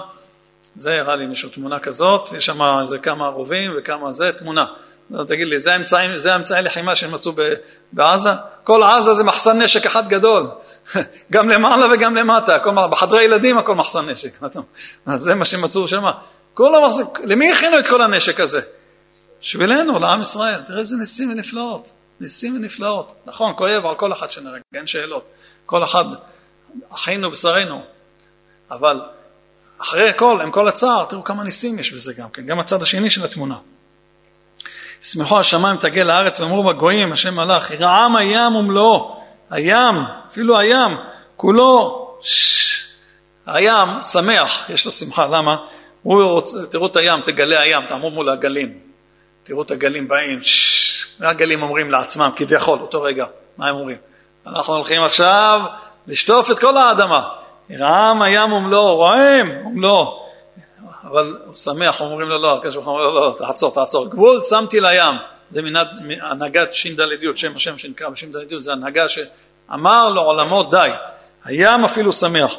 זה הראה לי מישהו תמונה כזאת, יש שם איזה כמה רובים וכמה זה, תמונה. תגיד לי, זה האמצעי, זה האמצעי לחימה מצאו בעזה? כל עזה זה מחסן נשק אחד גדול, גם למעלה וגם למטה, כל, בחדרי ילדים הכל מחסן נשק, אז זה מה שהם מצאו שם. למי הכינו את כל הנשק הזה? בשבילנו, לעם ישראל. תראה איזה ניסים ונפלאות, ניסים ונפלאות. נכון, כואב על כל אחד שנהרג, אין שאלות. כל אחד, אחינו בשרנו. אבל אחרי הכל, עם כל הצער, תראו כמה ניסים יש בזה גם כן, גם הצד השני של התמונה. ישמחו השמיים תגל לארץ ואמרו בגויים, השם מלאך, ירעם הים ומלואו, הים, אפילו הים, כולו, ש... הים שמח, יש לו שמחה, למה? הוא רוצה, תראו את הים, תגלה הים, תעמוד מול הגלים, תראו את הגלים באים, והגלים אומרים לעצמם, כביכול, אותו רגע, מה הם אומרים? אנחנו הולכים עכשיו לשטוף את כל האדמה, ירעם הים ומלואו, רועם ומלואו. אבל הוא שמח, אומרים לו לא, הקדוש ברוך הוא אומר לו לא, תעצור, תעצור. גבול שמתי לים. זה הנהגת ש"ד שם השם שנקרא בש"ד זה הנהגה שאמר לעולמו די. הים אפילו שמח.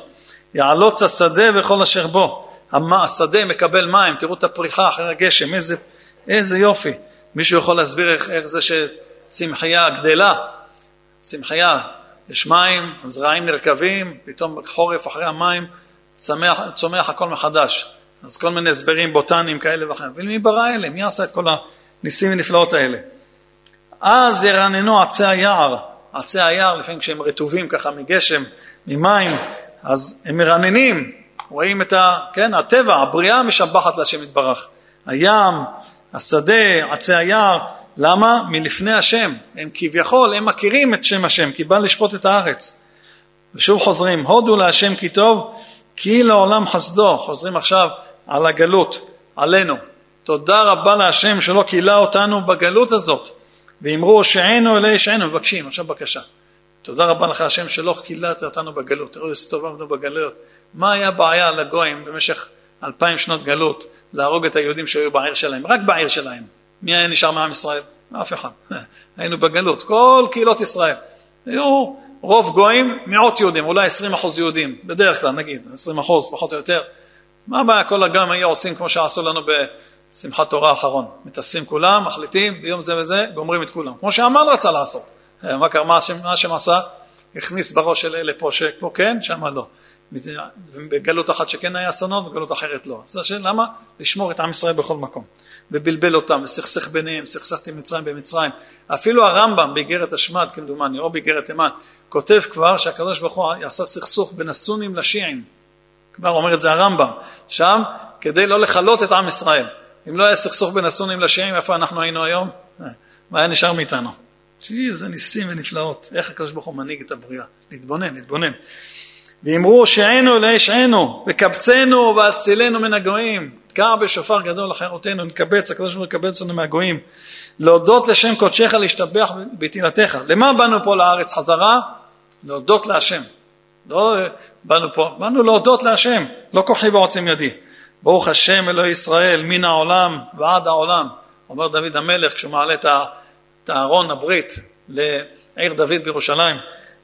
יעלוץ השדה וכל אשר בו. השדה מקבל מים, תראו את הפריחה אחרי הגשם, איזה, איזה יופי. מישהו יכול להסביר איך, איך זה שצמחייה גדלה? צמחייה, יש מים, הזרעים נרקבים, פתאום חורף אחרי המים צומח, צומח הכל מחדש. אז כל מיני הסברים בוטניים כאלה ואחרים. ומי ברא אלה? מי עשה את כל הניסים ונפלאות האלה? אז ירננו עצי היער. עצי היער, לפעמים כשהם רטובים ככה מגשם, ממים, אז הם מרננים. רואים את ה... כן, הטבע, הבריאה משבחת להשם יתברך. הים, השדה, עצי היער, למה? מלפני השם. הם כביכול, הם מכירים את שם השם, כי בא לשפוט את הארץ. ושוב חוזרים, הודו להשם כי טוב, כי לעולם חסדו. חוזרים עכשיו על הגלות, עלינו. תודה רבה להשם שלא כילה אותנו בגלות הזאת. ואמרו שענו אלי שענו, מבקשים, עכשיו בקשה. תודה רבה לך השם שלא קילעת אותנו בגלות, תראו איזה טוב עבדנו בגלויות. מה היה בעיה לגויים במשך אלפיים שנות גלות להרוג את היהודים שהיו בעיר שלהם, רק בעיר שלהם. מי היה נשאר מעם ישראל? אף אחד. היינו בגלות, כל קהילות ישראל. היו רוב גויים, מיעוט יהודים, אולי 20 אחוז יהודים, בדרך כלל נגיד, 20 אחוז, פחות או יותר. מה הבעיה, כל הגויים היו עושים כמו שעשו לנו בשמחת תורה האחרון. מתאספים כולם, מחליטים, ביום זה וזה, גומרים את כולם. כמו שהמן רצה לעשות. מה קרה, מה השם עשה? הכניס בראש של אלה פה שפה כן, שם לא. בגלות אחת שכן היה אסונות, בגלות אחרת לא. אז השאלה למה? לשמור את עם ישראל בכל מקום. ובלבל אותם, וסכסך ביניהם, סכסכתי מצרים במצרים. אפילו הרמב"ם באיגרת השמד, כמדומני, או באיגרת תימן, כותב כבר שהקדוש ברוך הוא עשה סכסוך בין הסונים לשיעים. כבר אומר את זה הרמב"ם. שם, כדי לא לכלות את עם ישראל. אם לא היה סכסוך בין הסונים לשיעים, איפה אנחנו היינו היום? מה היה נשאר מאיתנו? תראי איזה ניסים ונפלאות, איך הקדוש ברוך הוא מנהיג את הבריאה. להתבונן, להתבונן. ואמרו שענו להשענו, וקבצנו והצילנו מן הגויים. תקע בשופר גדול לחירותנו, נקבץ, הקדוש ברוך הוא יקבץ אותנו מהגויים. להודות לשם קודשך, להשתבח בתהילתך. למה באנו פה לארץ חזרה? להודות להשם. לא באנו פה, באנו להודות להשם, לא כוחי ועוצם ידי. ברוך השם אלוהי ישראל, מן העולם ועד העולם. אומר דוד המלך כשהוא מעלה את הארון הברית לעיר דוד בירושלים.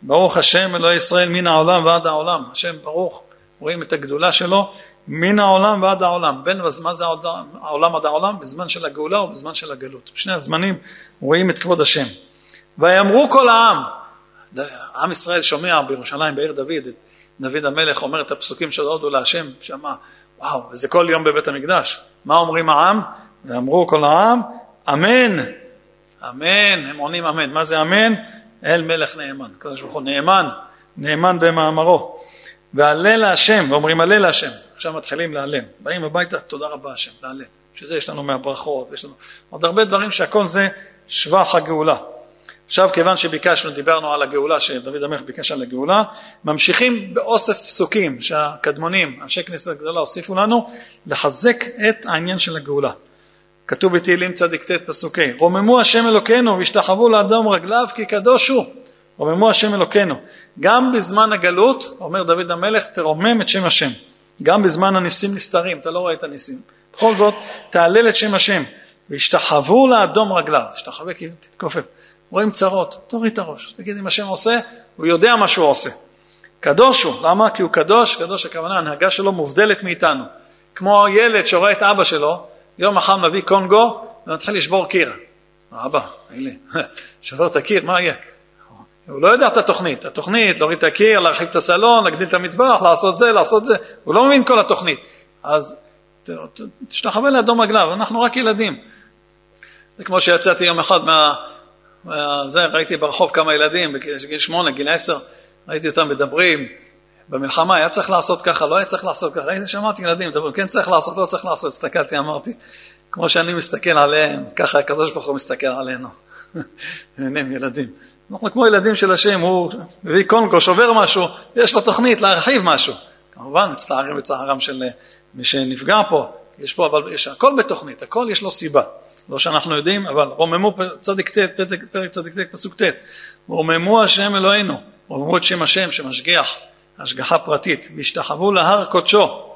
ברוך השם אלוהי ישראל מן העולם ועד העולם. השם ברוך, רואים את הגדולה שלו מן העולם ועד העולם. בין מה זה העולם, עד העולם? בזמן של הגאולה ובזמן של הגלות. בשני הזמנים רואים את כבוד השם. ויאמרו כל העם, עם ישראל שומע בירושלים, בעיר דוד, את דוד המלך אומר את הפסוקים של הודו להשם, שמע, וואו, וזה כל יום בבית המקדש. מה אומרים העם? ואמרו כל העם, אמן. אמן, הם עונים אמן. מה זה אמן? אל מלך נאמן. הקדוש ברוך הוא נאמן, נאמן במאמרו. והלל להשם, ואומרים הלל להשם. עכשיו מתחילים להלל. באים הביתה, תודה רבה השם, להלל. בשביל זה יש לנו מהברכות, יש לנו עוד הרבה דברים שהכל זה שבח הגאולה. עכשיו כיוון שביקשנו, דיברנו על הגאולה, שדוד המלך ביקש על הגאולה, ממשיכים באוסף פסוקים שהקדמונים, אנשי כנסת הגדולה הוסיפו לנו, לחזק את העניין של הגאולה. כתוב בתהילים צדיק ט' פסוקי, רוממו השם אלוקינו והשתחוו לאדום רגליו כי קדוש הוא. רוממו השם אלוקינו. גם בזמן הגלות, אומר דוד המלך, תרומם את שם השם. גם בזמן הניסים נסתרים, אתה לא רואה את הניסים. בכל זאת, תהלל את שם השם. והשתחוו לאדום רגליו. תשתחווה כאילו תתכופף. רואים צרות, תוריד את הראש. תגיד אם השם עושה, הוא יודע מה שהוא עושה. קדוש הוא, למה? כי הוא קדוש, קדוש הכוונה, ההנהגה שלו מובדלת מאיתנו. כמו ילד שרואה את אבא שלו, יום אחד מביא קונגו ומתחיל לשבור קיר. אבא, הנה, שובר את הקיר, מה יהיה? הוא לא יודע את התוכנית. התוכנית, להוריד את הקיר, להרחיב את הסלון, להגדיל את המטבח, לעשות זה, לעשות זה. הוא לא מבין כל התוכנית. אז תשתחווה לאדום רגליו, אנחנו רק ילדים. זה כמו שיצאתי יום אחד מה... מה זה, ראיתי ברחוב כמה ילדים, בגיל שמונה, גיל עשר, ראיתי אותם מדברים. במלחמה היה צריך לעשות ככה, לא היה צריך לעשות ככה. ראיתי, שמעתי ילדים מדברים, כן צריך לעשות, לא צריך לעשות. הסתכלתי, אמרתי, כמו שאני מסתכל עליהם, ככה הקדוש ברוך הוא מסתכל עלינו. הם ילדים. אנחנו כמו ילדים של השם, הוא מביא קונגו, שובר משהו, יש לו תוכנית להרחיב משהו. כמובן, מצטערים בצערם של מי שנפגע פה, יש פה, אבל יש הכל בתוכנית, הכל יש לו סיבה. לא שאנחנו יודעים, אבל רוממו צדיק ט', פרק צדיק ט', פסוק ט', רוממו השם אלוהינו, רוממו את שם השם שמשגיח, השגחה פרטית, והשתחוו להר קודשו,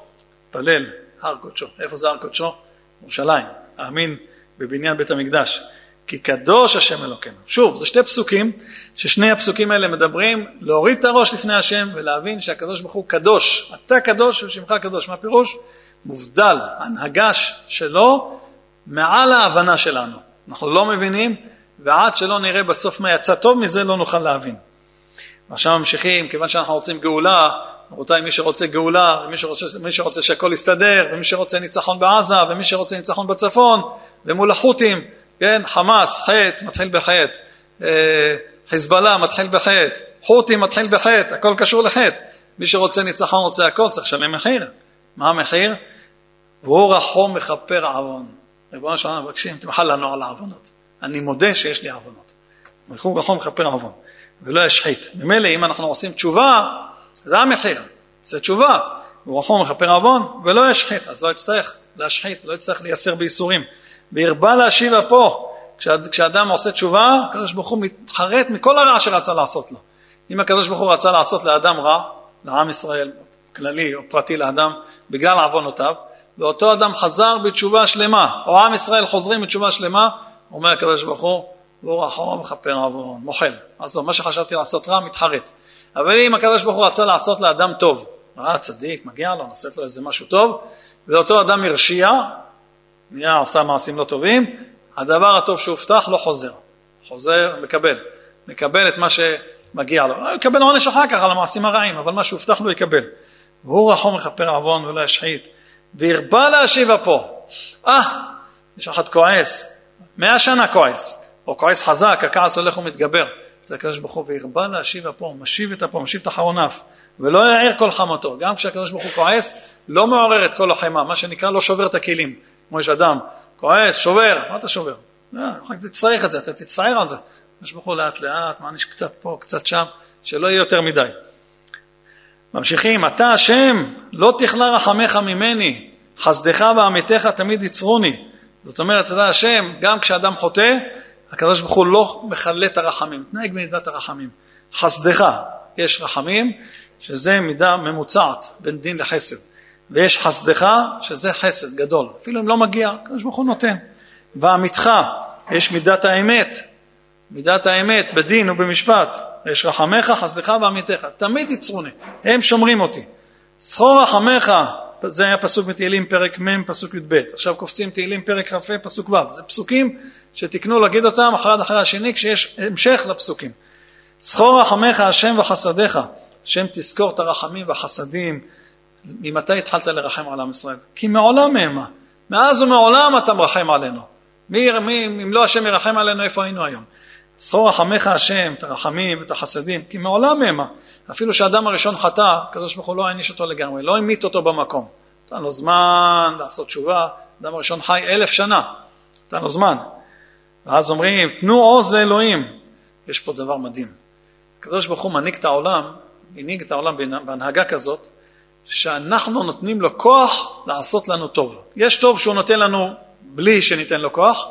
פלל, הר קודשו, איפה זה הר קודשו? ירושלים, האמין בבניין בית המקדש. כי קדוש השם אלוקינו. שוב, זה שתי פסוקים, ששני הפסוקים האלה מדברים להוריד את הראש לפני השם ולהבין שהקדוש ברוך הוא קדוש. אתה קדוש ושמך קדוש. מה הפירוש? מובדל, הנהגה שלו מעל ההבנה שלנו. אנחנו לא מבינים, ועד שלא נראה בסוף מה יצא טוב מזה, לא נוכל להבין. ועכשיו ממשיכים, כיוון שאנחנו רוצים גאולה, רבותיי, מי שרוצה גאולה, ומי שרוצה, שרוצה שהכל יסתדר, ומי שרוצה ניצחון בעזה, ומי שרוצה ניצחון בצפון, ומול החות'ים, כן, חמאס, חטא, מתחיל בחטא, אה, חיזבאללה מתחיל בחטא, חות'ים מתחיל בחטא, הכל קשור לחטא. מי שרוצה ניצחון רוצה הכל, צריך לשלם מחיר. מה המחיר? והוא רחום מכפר עוון. ריבונו של עולם מבקשים, תמחל לנו על העוונות. אני מודה שיש לי עוונות. והוא רחום מכפר עוון, ולא ישחית. ממילא אם אנחנו עושים תשובה, זה המחיר, זה תשובה. הוא רחום מכפר עוון ולא ישחית, אז לא יצטרך להשחית, לא יצטרך לייסר בייסורים. והרבה להשיב אפו. כשאדם עושה תשובה, הקדוש ברוך הוא מתחרט מכל הרע שרצה לעשות לו. אם הקדוש ברוך הוא רצה לעשות לאדם רע, לעם ישראל, כללי או פרטי לאדם, בגלל עוונותיו, ואותו אדם חזר בתשובה שלמה, או עם ישראל חוזרים בתשובה שלמה, אומר הקדוש ברוך הוא, והוא רחום מכפר עוון, מוחל. אז מה שחשבתי לעשות רע, מתחרט. אבל אם הקדוש ברוך הוא רצה לעשות לאדם טוב, אה, צדיק, מגיע לו, נעשית לו איזה משהו טוב, ואותו אדם הרשיע, נהיה, עשה מעשים לא טובים, הדבר הטוב שהובטח לא חוזר. חוזר, מקבל. מקבל את מה שמגיע לו. יקבל עונש אחר כך על המעשים הרעים, אבל מה שהובטח לו יקבל. והוא רחום מכפר עוון ולא ישחית. והרבה להשיב אפו. אה, יש אחד כועס, מאה שנה כועס, או כועס חזק, הכעס הולך ומתגבר. זה הקדוש ברוך הוא, והרבה להשיב אפו, משיב את אפו, משיב את אחרון אף, ולא יעיר כל חמתו. גם כשהקדוש ברוך הוא כועס, לא מעורר את כל החמה, מה שנקרא לא שובר את הכלים. כמו יש אדם, כועס, שובר, מה אתה שובר? אה, רק תצטרך את זה, אתה תצטער על זה. הקדוש ברוך הוא לאט לאט, מעניש קצת פה, קצת שם, שלא יהיה יותר מדי. ממשיכים, אתה השם, לא תכלה רחמך ממני, חסדך ועמיתך תמיד יצרוני. זאת אומרת, אתה השם, גם כשאדם חוטא, הקדוש ברוך הוא לא מכלה את הרחמים, תנהג במידת הרחמים. חסדך, יש רחמים, שזה מידה ממוצעת בין דין לחסד. ויש חסדך, שזה חסד גדול. אפילו אם לא מגיע, הקדוש ברוך הוא נותן. ועמיתך, יש מידת האמת. מידת האמת בדין ובמשפט. יש רחמך, חסדך ועמיתך. תמיד יצרוני, הם שומרים אותי. זכור רחמך, זה היה פסוק בתהילים פרק מ' פסוק י"ב. עכשיו קופצים תהילים פרק כ"ה פסוק ו'. זה פסוקים שתקנו להגיד אותם אחד אחרי השני כשיש המשך לפסוקים. זכור רחמך השם וחסדיך, השם תזכור את הרחמים והחסדים. ממתי התחלת לרחם על עם ישראל? כי מעולם מהמה. מאז ומעולם אתה מרחם עלינו. מי, מי, אם לא השם ירחם עלינו, איפה היינו היום? זכור רחמך השם, את הרחמים ואת החסדים, כי מעולם מהמה. אפילו שהאדם הראשון חטא, הקדוש ברוך הוא לא העניש אותו לגמרי, לא המית אותו במקום. נתן לו זמן לעשות תשובה, האדם הראשון חי אלף שנה, נתן לו זמן. ואז אומרים, תנו עוז לאלוהים. יש פה דבר מדהים. הקדוש ברוך הוא מנהיג את העולם, הנהיג את העולם בהנהגה כזאת, שאנחנו נותנים לו כוח לעשות לנו טוב. יש טוב שהוא נותן לנו בלי שניתן לו כוח,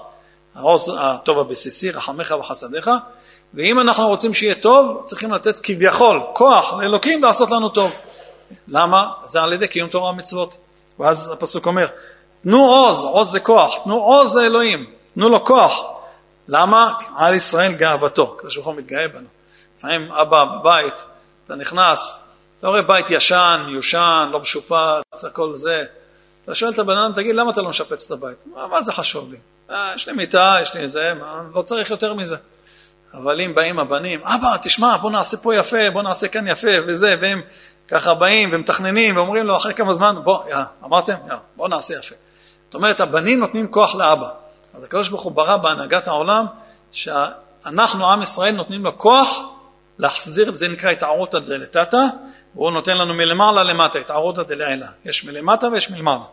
העוז הטוב הבסיסי, רחמך וחסדיך, ואם אנחנו רוצים שיהיה טוב, צריכים לתת כביכול כוח לאלוקים לעשות לנו טוב. למה? זה על ידי קיום תורה ומצוות. ואז הפסוק אומר, תנו עוז, עוז זה כוח, תנו עוז לאלוהים, תנו לו כוח. למה? על ישראל גאוותו. הקדוש ברוך הוא מתגאה בנו. לפעמים אבא בבית, אתה נכנס, אתה רואה בית ישן, מיושן, לא משופץ, הכל זה. אתה שואל את הבן אדם, תגיד, למה אתה לא משפץ את הבית? מה, מה זה חשוב לי? אה, יש לי מיטה, יש לי זה, מה, לא צריך יותר מזה. אבל אם באים הבנים, אבא, תשמע, בוא נעשה פה יפה, בוא נעשה כאן יפה, וזה, והם ככה באים ומתכננים ואומרים לו אחרי כמה זמן, בוא, יא, אמרתם? יא, בוא נעשה יפה. זאת אומרת, הבנים נותנים כוח לאבא. אז הקדוש ברוך הוא ברא בהנהגת העולם, שאנחנו, עם ישראל, נותנים לו כוח להחזיר, זה נקרא התערותא דלתתא, והוא נותן לנו מלמעלה למטה, התערותא דלעילה. יש מלמטה ויש מלמעלה.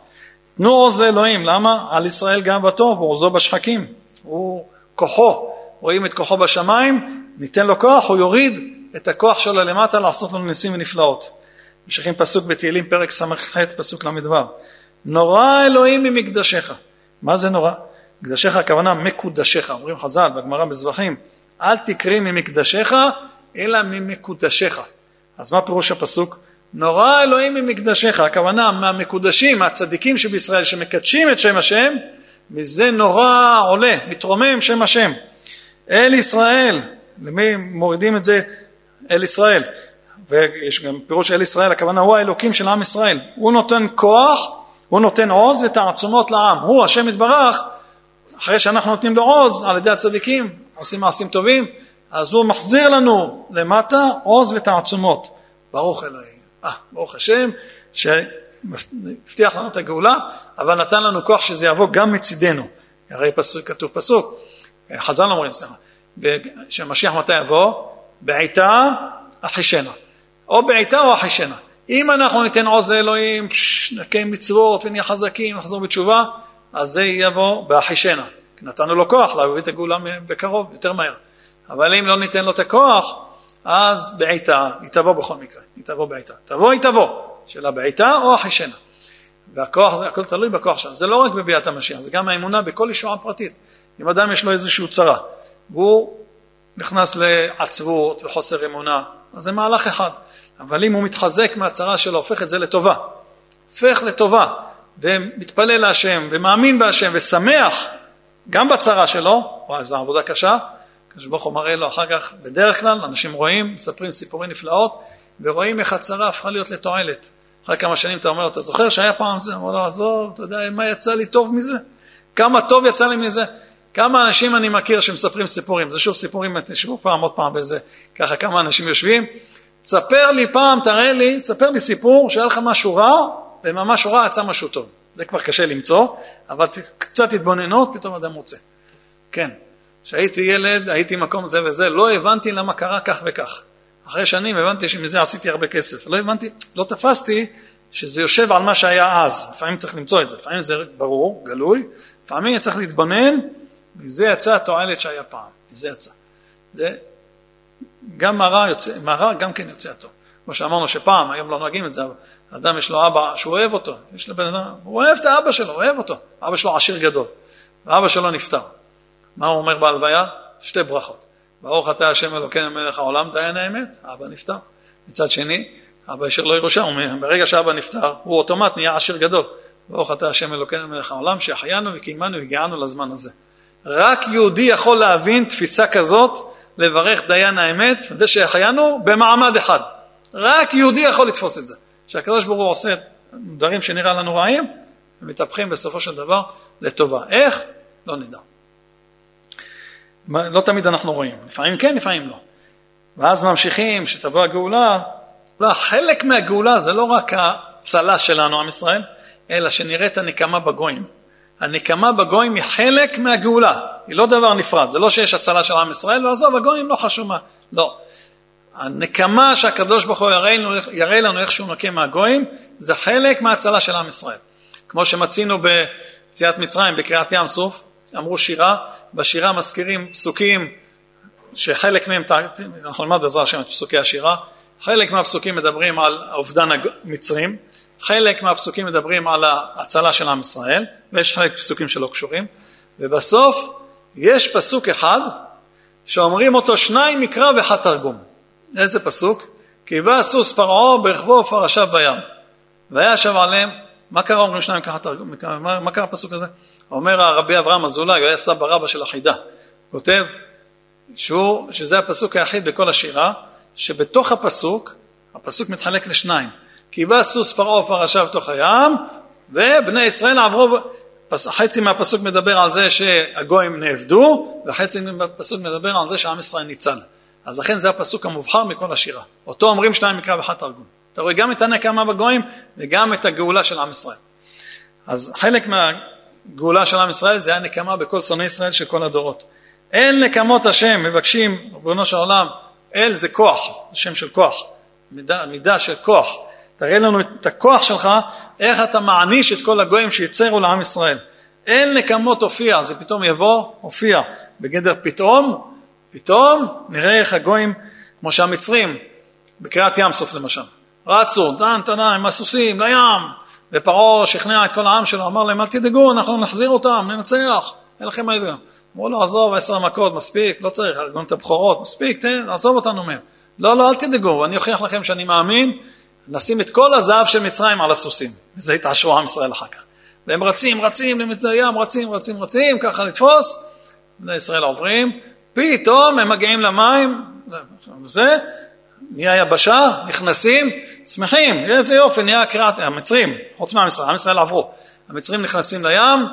תנו עוז לאלוהים, למה? על ישראל גם בטוב, ועוזו בשחקים. הוא כוחו, רואים את כוחו בשמיים, ניתן לו כוח, הוא יוריד את הכוח שלו למטה לעשות לנו ניסים ונפלאות. ממשיכים פסוק בתהילים, פרק ס"ח, פסוק ל"ו. נורא אלוהים ממקדשך. מה זה נורא? מקדשך הכוונה מקודשך, אומרים חז"ל בגמרא בזבחים, אל תקרי ממקדשך, אלא ממקודשך. אז מה פירוש הפסוק? נורא אלוהים ממקדשך, הכוונה מהמקודשים, מהצדיקים שבישראל שמקדשים את שם השם, מזה נורא עולה, מתרומם שם השם. אל ישראל, למי מורידים את זה? אל ישראל. ויש גם פירוש אל ישראל, הכוונה הוא האלוקים של עם ישראל. הוא נותן כוח, הוא נותן עוז ותעצומות לעם. הוא, השם יתברך, אחרי שאנחנו נותנים לו עוז על ידי הצדיקים, עושים מעשים טובים, אז הוא מחזיר לנו למטה עוז ותעצומות. ברוך אלוהים. אה, ברוך השם, שהבטיח לנו את הגאולה, אבל נתן לנו כוח שזה יבוא גם מצידנו. הרי פסוק, כתוב פסוק, חז"ל אומרים, סליחה, שמשיח מתי יבוא? בעיטה אחישנה. או בעיטה או אחישנה. אם אנחנו ניתן עוז לאלוהים, נקיים מצוות ונהיה חזקים, נחזור בתשובה, אז זה יבוא באחישנה. נתנו לו כוח להביא את הגאולה בקרוב, יותר מהר. אבל אם לא ניתן לו את הכוח, אז בעיטה, היא תבוא בכל מקרה, היא תבוא בעיטה. תבוא, היא תבוא. שאלה בעיטה או אחישנה. והכוח, הכל תלוי בכוח שלנו. זה לא רק בביאת המשיח, זה גם האמונה בכל ישועה פרטית. אם אדם יש לו איזושהי צרה, והוא נכנס לעצבות וחוסר אמונה, אז זה מהלך אחד. אבל אם הוא מתחזק מהצרה שלו, הופך את זה לטובה. הופך לטובה, ומתפלל להשם, ומאמין בהשם, ושמח גם בצרה שלו, וואי, זו עבודה קשה, הקדוש ברוך הוא מראה לו אחר כך, בדרך כלל, אנשים רואים, מספרים סיפורי נפלאות, ורואים איך הצרה הפכה להיות לתועלת. אחרי כמה שנים אתה אומר, אתה זוכר שהיה פעם זה? אמר לו, עזוב, אתה יודע מה יצא לי טוב מזה? כמה טוב יצא לי מזה? כמה אנשים אני מכיר שמספרים סיפורים, זה שוב סיפורים, תשבו פעם עוד פעם באיזה, ככה כמה אנשים יושבים, תספר לי פעם, תראה לי, תספר לי סיפור שהיה לך משהו רע, וממש רע יצא משהו טוב. זה כבר קשה למצוא, אבל קצת התבוננות, פתאום אדם מוצא. כן, כשהייתי ילד, הייתי מקום זה וזה, לא הבנתי למה קרה כך וכך. אחרי שנים הבנתי שמזה עשיתי הרבה כסף. לא הבנתי, לא תפסתי שזה יושב על מה שהיה אז. לפעמים צריך למצוא את זה, לפעמים זה ברור, גלוי, לפעמים צריך להתבונן, מזה יצא התועלת שהיה פעם, מזה יצא. זה גם מראה, יוצא, מראה גם כן יוצא הטוב. כמו שאמרנו שפעם, היום לא נוהגים את זה, אבל אדם יש לו אבא שהוא אוהב אותו, יש לבן אדם, הוא אוהב את האבא שלו, אוהב אותו, אבא שלו עשיר גדול, ואבא שלו נפטר. מה הוא אומר בהלוויה? שתי ברכות. ברוך אתה השם אלוקינו מלך העולם, דיין האמת, אבא נפטר. מצד שני, אבא השאיר לו ירושה, ברגע שאבא נפטר, הוא אוטומט נהיה עשיר גדול. ברוך אתה השם אלוקינו מלך העולם, שהחיינו וקיימנו והגיענו לזמן הזה. רק יהודי יכול להבין תפיסה כזאת, לברך דיין האמת, ושהחיינו במעמד אחד. רק יהודי יכול לתפוס את זה. שהקדוש ברוך הוא עושה דברים שנראה לנו רעים, ומתהפכים בסופו של דבר לטובה. איך? לא נדע. לא תמיד אנחנו רואים, לפעמים כן, לפעמים לא. ואז ממשיכים, שתבוא הגאולה, לא, חלק מהגאולה זה לא רק הצלה שלנו, עם ישראל, אלא שנראה את הנקמה בגויים. הנקמה בגויים היא חלק מהגאולה, היא לא דבר נפרד, זה לא שיש הצלה של עם ישראל, ועזוב, הגויים לא חשוב מה, לא. הנקמה שהקדוש ברוך הוא יראה לנו, יראה לנו איך שהוא נקה מהגויים, זה חלק מההצלה של עם ישראל. כמו שמצינו ביציאת מצרים, בקריאת ים סוף, אמרו שירה, בשירה מזכירים פסוקים שחלק מהם, אנחנו נלמד בעזרת השם את פסוקי השירה, חלק מהפסוקים מדברים על אובדן המצרים, חלק מהפסוקים מדברים על ההצלה של עם ישראל, ויש חלק פסוקים שלא קשורים, ובסוף יש פסוק אחד שאומרים אותו שניים מקרא ואחד תרגום. איזה פסוק? כי בא סוס פרעה ברכבו ופרשיו בים. וישב עליהם, מה קרה אומרים שניים ככה מה, מה קרה הפסוק הזה? אומר הרבי אברהם אזולאי, הוא היה סבא רבא של החידה, כותב שהוא, שזה הפסוק היחיד בכל השירה, שבתוך הפסוק, הפסוק מתחלק לשניים. כי בא סוס פרעה ופרשיו בתוך הים, ובני ישראל עברו, חצי מהפסוק מדבר על זה שהגויים נאבדו, וחצי מהפסוק מדבר על זה שעם ישראל ניצל. אז לכן זה הפסוק המובחר מכל השירה. אותו אומרים שניים מקרא ואחד תרגום. אתה רואה גם את הנקמה בגויים וגם את הגאולה של עם ישראל. אז חלק מהגאולה של עם ישראל זה הנקמה בכל שונאי ישראל של כל הדורות. אין נקמות השם, מבקשים, ריבונו של עולם, אל זה כוח, שם של כוח, מידה, מידה של כוח. תראה לנו את הכוח שלך, איך אתה מעניש את כל הגויים שיצרו לעם ישראל. אין נקמות הופיע, זה פתאום יבוא, הופיע, בגדר פתאום, פתאום נראה איך הגויים, כמו שהמצרים, בקריאת ים סוף למשל, רצו, דן תנא עם הסוסים לים, ופרעה שכנע את כל העם שלו, אמר להם אל תדאגו, אנחנו נחזיר אותם, ננצח, אין לכם מה לדאוג. אמרו לו עזוב עשר מכות, מספיק, לא צריך, ארגון את הבכורות, מספיק, תן, עזוב אותנו מהם. לא, לא, אל תדאגו, אני אוכיח לכם שאני מאמין, נשים את כל הזהב של מצרים על הסוסים. וזה התעשרו עם ישראל אחר כך. והם רצים, רצים לים, רצים, רצים, רצים, ככה לתפוס, בני ישראל עוברים, פתאום הם מגיעים למים, זה, נהיה יבשה, נכנסים, שמחים, איזה יופי, נהיה קריאת, המצרים, חוץ מהמצרים, עם ישראל עברו, המצרים נכנסים לים,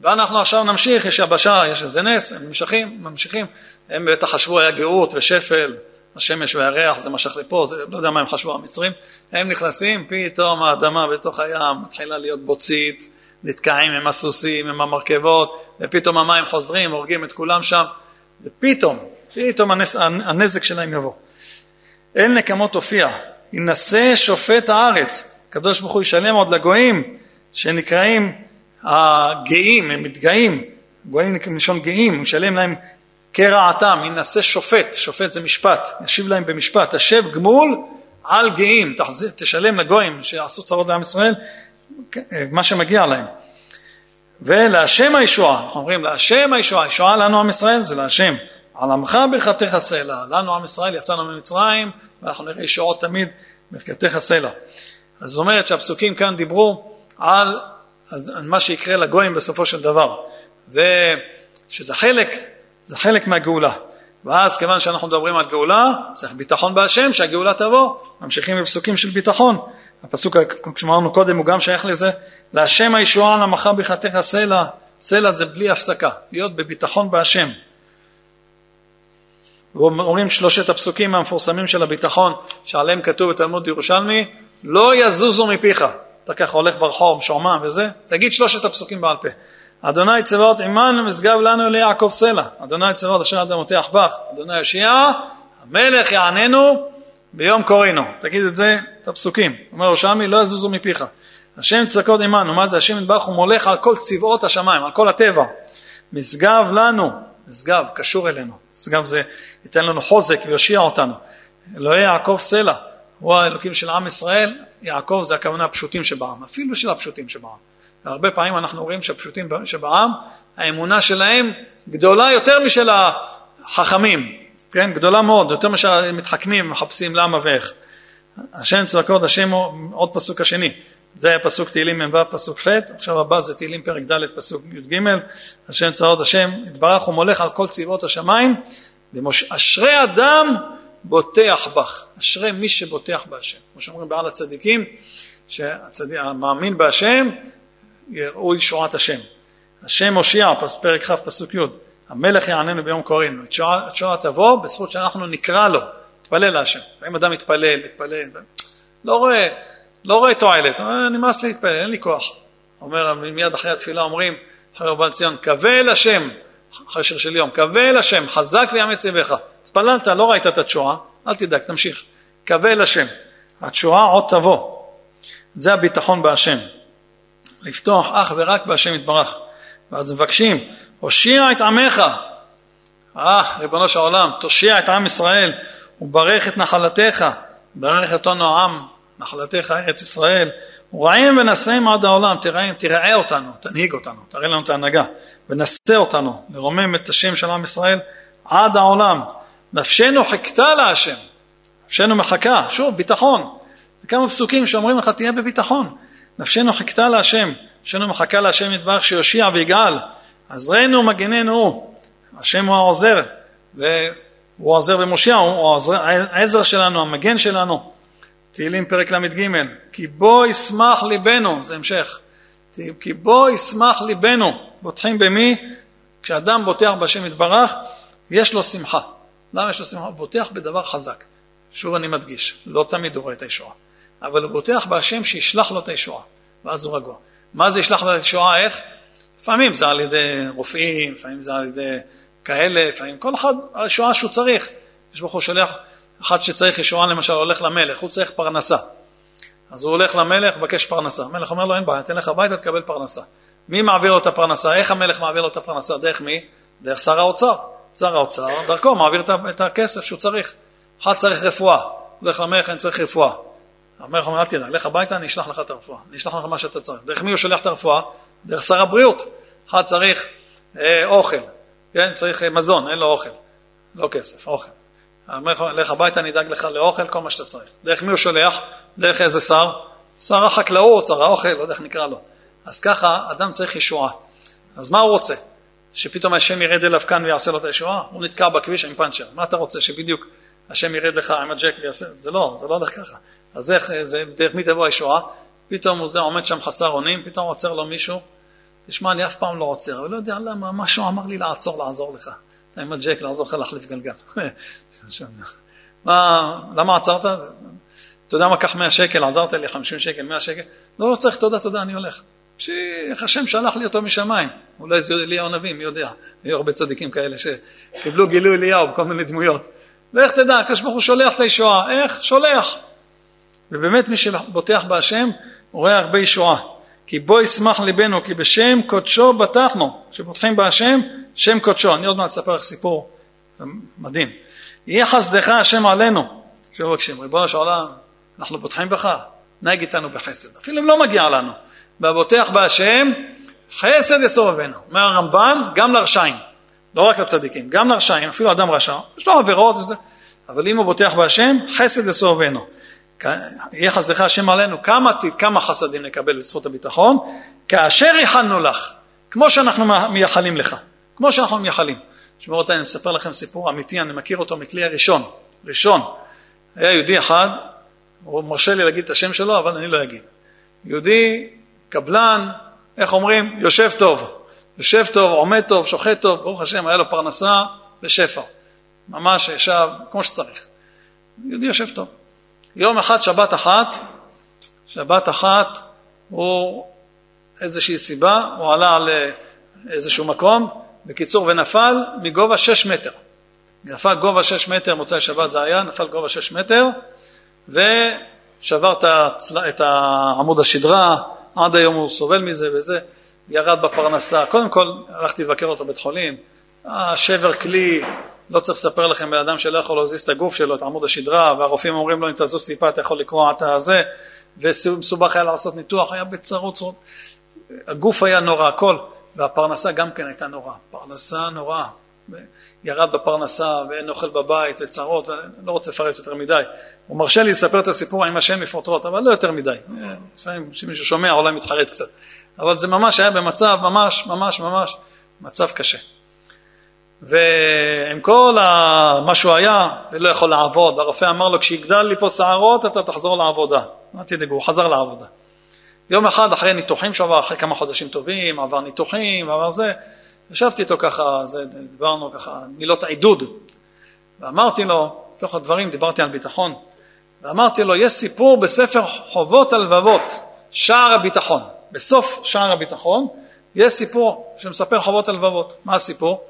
ואנחנו עכשיו נמשיך, יש יבשה, יש איזה נס, הם נמשכים, ממשיכים, הם בטח חשבו היה גאות ושפל, השמש והריח, זה משך לפה, זה, לא יודע מה הם חשבו המצרים, הם נכנסים, פתאום האדמה בתוך הים מתחילה להיות בוצית, נתקעים עם הסוסים, עם המרכבות, ופתאום המים חוזרים, הורגים את כולם שם, ופתאום, פתאום הנס, הנזק שלהם יבוא. אין נקמות הופיע, יינשא שופט הארץ. הקדוש ברוך הוא ישלם עוד לגויים שנקראים הגאים, הם מתגאים, גויים מלשון גאים, הוא ישלם להם כרעתם, יינשא שופט, שופט זה משפט, ישיב להם במשפט, השב גמול על גאים, תשלם לגויים שעשו צרות לעם ישראל, מה שמגיע להם. ולהשם הישועה, אומרים להשם הישועה, הישועה לנו עם ישראל זה להשם, על עמך ברכתך סלע, לנו עם ישראל יצאנו ממצרים ואנחנו נראה ישועות תמיד ברכתך סלע. אז זאת אומרת שהפסוקים כאן דיברו על, על מה שיקרה לגויים בסופו של דבר, ושזה חלק, זה חלק מהגאולה. ואז כיוון שאנחנו מדברים על גאולה, צריך ביטחון בהשם שהגאולה תבוא, ממשיכים בפסוקים של ביטחון. הפסוק, כמו שאמרנו קודם, הוא גם שייך לזה, להשם הישועה למך בחתך סלע, סלע זה בלי הפסקה, להיות בביטחון בהשם. ואומרים שלושת הפסוקים המפורסמים של הביטחון, שעליהם כתוב בתלמוד ירושלמי, לא יזוזו מפיך. אתה ככה הולך ברחוב, שומע וזה, תגיד שלושת הפסוקים בעל פה. אדוני צבאות עמנו משגב לנו ליעקב סלע. אדוני צבאות אשר אדם מותח בך. אדוני יושיע, המלך יעננו ביום קוראינו. תגיד את זה, את הפסוקים. אומר ירושלמי, לא יזוזו מפיך. השם צבקות עמנו, מה זה? השם יתברך הוא מולך על כל צבאות השמיים, על כל הטבע. משגב לנו, משגב, קשור אלינו. משגב זה ייתן לנו חוזק ויושיע אותנו. אלוהי יעקב סלע, הוא האלוקים של עם ישראל, יעקב זה הכוונה הפשוטים שבעם, אפילו של הפשוטים שבעם. והרבה פעמים אנחנו רואים שהפשוטים שבעם, האמונה שלהם גדולה יותר משל החכמים, כן, גדולה מאוד, יותר מאשר מתחכמים, מחפשים למה ואיך. השם צבקות, השם עוד פסוק השני, זה היה פסוק תהילים מ"ו פסוק ח', עכשיו הבא זה תהילים פרק ד' פסוק י"ג, השם צבאות השם יתברך ומולך על כל צבאות השמיים, אשרי אדם בוטח בך, אשרי מי שבוטח בהשם, כמו שאומרים בעל הצדיקים, שהמאמין בהשם יראו ישועת השם. השם הושיע, פרק כ' פסוק י', המלך יעננו ביום קוראינו, התשועה תבוא בזכות שאנחנו נקרא לו, נתפלל להשם. אם אדם מתפלל, מתפלל, לא רואה, לא רואה תועלת, נמאס לי להתפלל, אין לי כוח. אומר, מיד אחרי התפילה אומרים, אחרי רבן ציון, קווה אל השם, אחרי שיר של יום, קווה אל השם, חזק ויאמץ יבך. התפללת, לא ראית את התשועה, אל תדאג, תמשיך. קווה אל השם. התשועה עוד תבוא. זה הביטחון בהשם. לפתוח אך ורק בהשם יתברך. ואז מבקשים, הושיע את עמך. אה, ריבונו של עולם, תושיע את עם ישראל וברך את נחלתך. ברך אותנו העם, נחלתך ארץ ישראל. ורעים ונשאם עד העולם, תראה, תראה אותנו, תנהיג אותנו, תראה לנו את ההנהגה, ונשא אותנו, לרומם את השם של עם ישראל עד העולם. נפשנו חיכתה להשם, נפשנו מחכה, שוב, ביטחון. זה כמה פסוקים שאומרים לך, תהיה בביטחון. נפשנו חיכתה להשם, נפשנו מחכה להשם יתברך שיושיע ויגאל. עזרנו מגננו הוא, השם הוא העוזר, והוא העוזר ומושיע, הוא העזר שלנו, המגן שלנו. תהילים פרק ל"ג, כי בו ישמח ליבנו, זה המשך, כי בו ישמח ליבנו, בוטחים במי? כשאדם בוטח בשם יתברך, יש לו שמחה. למה יש לו שמחה? הוא בוטח בדבר חזק. שוב אני מדגיש, לא תמיד הוא רואה את הישועה. אבל הוא בוטח בהשם שישלח לו את הישועה, ואז הוא רגוע. מה זה ישלח לו את הישועה, איך? לפעמים זה על ידי רופאים, לפעמים זה על ידי כאלה, לפעמים כל אחד, הישועה שהוא צריך. יש ברוך הוא שולח, אחד שצריך ישועה למשל הולך למלך, הוא צריך פרנסה. אז הוא הולך למלך, מבקש פרנסה. המלך אומר לו, אין בעיה, תלך הביתה, תקבל פרנסה. מי מעביר לו את הפרנסה? איך המלך מעביר לו את הפרנסה? דרך מי? דרך שר האוצר. שר האוצר, דרכו מעביר את הכסף שהוא צריך. אחד צריך רפואה, הולך למלך, אני צריך רפואה. המלך אומר, אל תדאג, לך הביתה, אני אשלח לך את הרפואה, אני אשלח לך מה שאתה צריך. דרך מי הוא שולח את הרפואה? דרך שר הבריאות. אחד צריך אה, אוכל, כן? צריך אה, מזון, אין לו אוכל. לא כסף, אוכל. אומר, לך הביתה, אני אדאג לך לאוכל, כל מה שאתה צריך. דרך מי הוא שולח? דרך איזה שר? שר החקלאות, שר האוכל, לא יודע איך נקרא לו. אז ככה, אדם צריך ישועה. אז מה הוא רוצה? שפתאום השם ירד אליו כאן ויעשה לו את הישועה? הוא נתקע בכביש עם פאנצ'ר. מה אתה רוצה, שבדיוק השם ירד לך עם הג'ק ויעשה? זה לא, זה לא הולך ככה. אז איך, זה, דרך מי תבוא הישועה? פתאום הוא זה עומד שם חסר אונים, פתאום עוצר לו מישהו, תשמע, אני אף פעם לא עוצר, אבל לא יודע למה, משהו אמר לי לעצור, לעזור לך. עם הג'ק, לעזור לך להחליף גלגל. מה, למה עצרת? אתה יודע מה, קח 100 שקל, עזרת לי 50 שקל, 100 שקל. לא, לא צריך, תודה, תודה, אני הולך. שאיך השם שלח לי אותו משמיים. אולי זה אליהו הנביא, מי יודע. היו הרבה צדיקים כאלה שקיבלו גילוי אליהו בכל מיני דמויות. ואיך תדע, הקדוש ברוך הוא שולח את הישועה. איך? שולח. ובאמת מי שבוטח בהשם רואה הרבה ישועה. כי בו ישמח ליבנו, כי בשם קודשו בטחנו. כשבוטחים בהשם, שם קודשו. אני עוד מעט אספר לך סיפור מדהים. יהיה חסדך השם עלינו. כשמבקשים, ריבונו של עולם, אנחנו בוטחים בך, נהג איתנו בחסד. אפילו אם לא מגיע לנו. והבוטח בהשם, חסד יסובבנו. אומר הרמב"ן, גם לרשעים. לא רק לצדיקים, גם לרשעים, אפילו אדם רשע, יש לו עבירות וזה, אבל אם הוא בוטח בהשם, חסד יסובבנו. יהיה חסדך השם עלינו, כמה, כמה חסדים נקבל בזכות הביטחון? כאשר ייחלנו לך, כמו שאנחנו מייחלים לך, כמו שאנחנו מייחלים. תשמעו אותי, אני מספר לכם סיפור אמיתי, אני מכיר אותו מכלי הראשון, ראשון. היה יהודי אחד, הוא מרשה לי להגיד את השם שלו, אבל אני לא אגיד. יהודי, קבלן, איך אומרים? יושב טוב. יושב טוב, עומד טוב, שוחט טוב, ברוך השם, היה לו פרנסה בשפע. ממש ישב כמו שצריך. יהודי יושב טוב. יום אחד, שבת אחת, שבת אחת, הוא איזושהי סיבה, הוא עלה לאיזשהו מקום, בקיצור, ונפל מגובה שש מטר. נפל גובה שש מטר, מוצאי שבת זה היה, נפל גובה שש מטר, ושבר את. את עמוד השדרה, עד היום הוא סובל מזה וזה, ירד בפרנסה. קודם כל, הלכתי לבקר אותו בבית חולים, השבר כלי, לא צריך לספר לכם בן אדם שלא יכול להזיז את הגוף שלו, את עמוד השדרה, והרופאים אומרים לו אם תזוז טיפה אתה יכול לקרוע את הזה, ומסובך היה לעשות ניתוח, היה בצרות צרות, הגוף היה נורא, הכל, והפרנסה גם כן הייתה נורא, פרנסה נוראה, ירד בפרנסה ואין אוכל בבית וצרות, לא רוצה לפרט יותר מדי. הוא מרשה לי לספר את הסיפור עם השם מפרוטרוט, אבל לא יותר מדי. לפעמים כשמישהו שומע אולי מתחרט קצת. אבל זה ממש היה במצב ממש ממש ממש מצב קשה. ועם כל מה שהוא היה, ולא יכול לעבוד, והרופא אמר לו, כשיגדל לי פה שערות, אתה תחזור לעבודה. אל תדאגו, הוא חזר לעבודה. יום אחד, אחרי ניתוחים שעבר, אחרי כמה חודשים טובים, עבר ניתוחים, עבר זה, ישבתי איתו ככה, זה, דיברנו ככה, מילות עידוד, ואמרתי לו, בתוך הדברים דיברתי על ביטחון, ואמרתי לו, יש סיפור בספר חובות הלבבות, שער הביטחון. בסוף שער הביטחון, יש סיפור שמספר חובות הלבבות. מה הסיפור?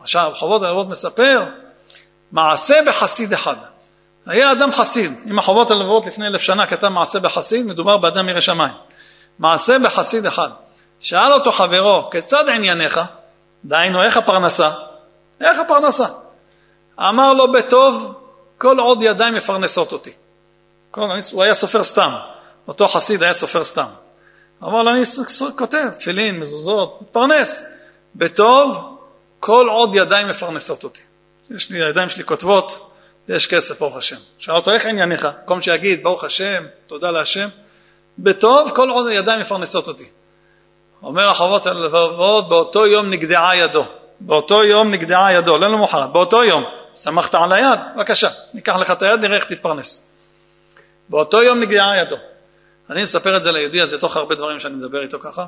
עכשיו, חובות הלבבות מספר מעשה בחסיד אחד. היה אדם חסיד, אם החובות הלבבות לפני אלף שנה כתב מעשה בחסיד, מדובר באדם ירא שמיים. מעשה בחסיד אחד. שאל אותו חברו, כיצד ענייניך? דהיינו, איך הפרנסה? איך הפרנסה? אמר לו, בטוב, כל עוד ידיים מפרנסות אותי. כל, הוא היה סופר סתם, אותו חסיד היה סופר סתם. אמר לו, אני כותב תפילין, מזוזות, מתפרנס. בטוב, כל עוד ידיים מפרנסות אותי. יש לי, הידיים שלי כותבות, יש כסף, ברוך השם. שאל אותו, איך ענייניך? במקום שיגיד, ברוך השם, תודה להשם, בטוב, כל עוד הידיים מפרנסות אותי. אומר החובות הלבבות, באותו יום נגדעה ידו. באותו יום נגדעה ידו, לא למחרת, באותו יום. שמחת על היד? בבקשה, ניקח לך את היד, נראה איך תתפרנס. באותו יום נגדעה ידו. אני מספר את זה ליהודי הזה תוך הרבה דברים שאני מדבר איתו ככה,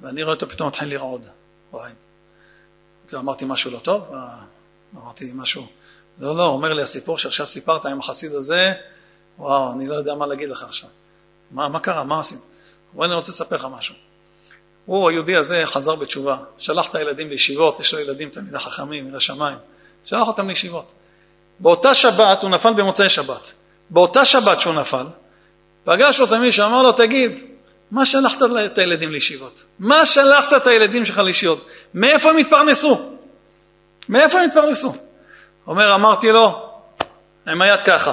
ואני רואה אותו פתאום מתחיל לרעוד. וואי. אמרתי משהו לא טוב? אמרתי משהו... לא, לא, אומר לי, הסיפור שעכשיו סיפרת עם החסיד הזה, וואו, אני לא יודע מה להגיד לך עכשיו. מה, מה קרה? מה עשית? הוא אני רוצה לספר לך משהו. הוא, היהודי הזה, חזר בתשובה, שלח את הילדים לישיבות, יש לו ילדים תלמידי חכמים, ירא שמיים, שלח אותם לישיבות. באותה שבת, הוא נפל במוצאי שבת. באותה שבת שהוא נפל, פגש אותו מישהו, אמר לו, תגיד, מה שלחת את הילדים לישיבות? מה שלחת את הילדים שלך לישיבות? מאיפה הם התפרנסו? מאיפה הם התפרנסו? אומר, אמרתי לו, עם היד ככה.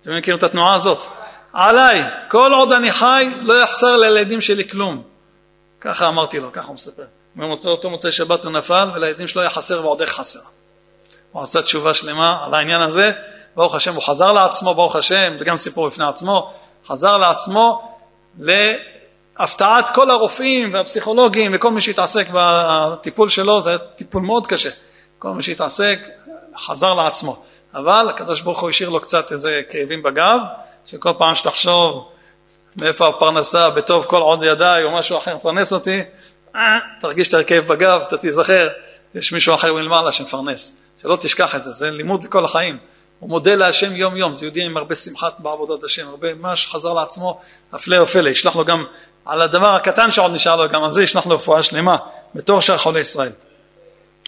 אתם מכירים את התנועה הזאת? עליי, כל עוד אני חי, לא יחסר לילדים שלי כלום. ככה אמרתי לו, ככה הוא מספר. ממוצא אותו מוצאי שבת הוא נפל, ולילדים שלו היה חסר ועוד איך חסר. הוא עשה תשובה שלמה על העניין הזה, ברוך השם, הוא חזר לעצמו, ברוך השם, זה גם סיפור בפני עצמו, חזר לעצמו להפתעת כל הרופאים והפסיכולוגים וכל מי שהתעסק בטיפול שלו, זה היה טיפול מאוד קשה. כל מי שהתעסק חזר לעצמו. אבל הקדוש ברוך הוא השאיר לו קצת איזה כאבים בגב, שכל פעם שתחשוב מאיפה הפרנסה, בטוב כל עוד ידיי או משהו אחר מפרנס אותי, אה, תרגיש את הכאב בגב, אתה תיזכר, יש מישהו אחר מלמעלה שמפרנס. שלא תשכח את זה, זה לימוד לכל החיים. הוא מודה להשם יום יום, זה יהודי עם הרבה שמחת בעבודת השם, הרבה מה שחזר לעצמו, הפלא ופלא, ישלח לו גם על הדבר הקטן שעוד נשאר לו, גם על זה ישלח לו רפואה שלמה, בתור שאר חולי ישראל.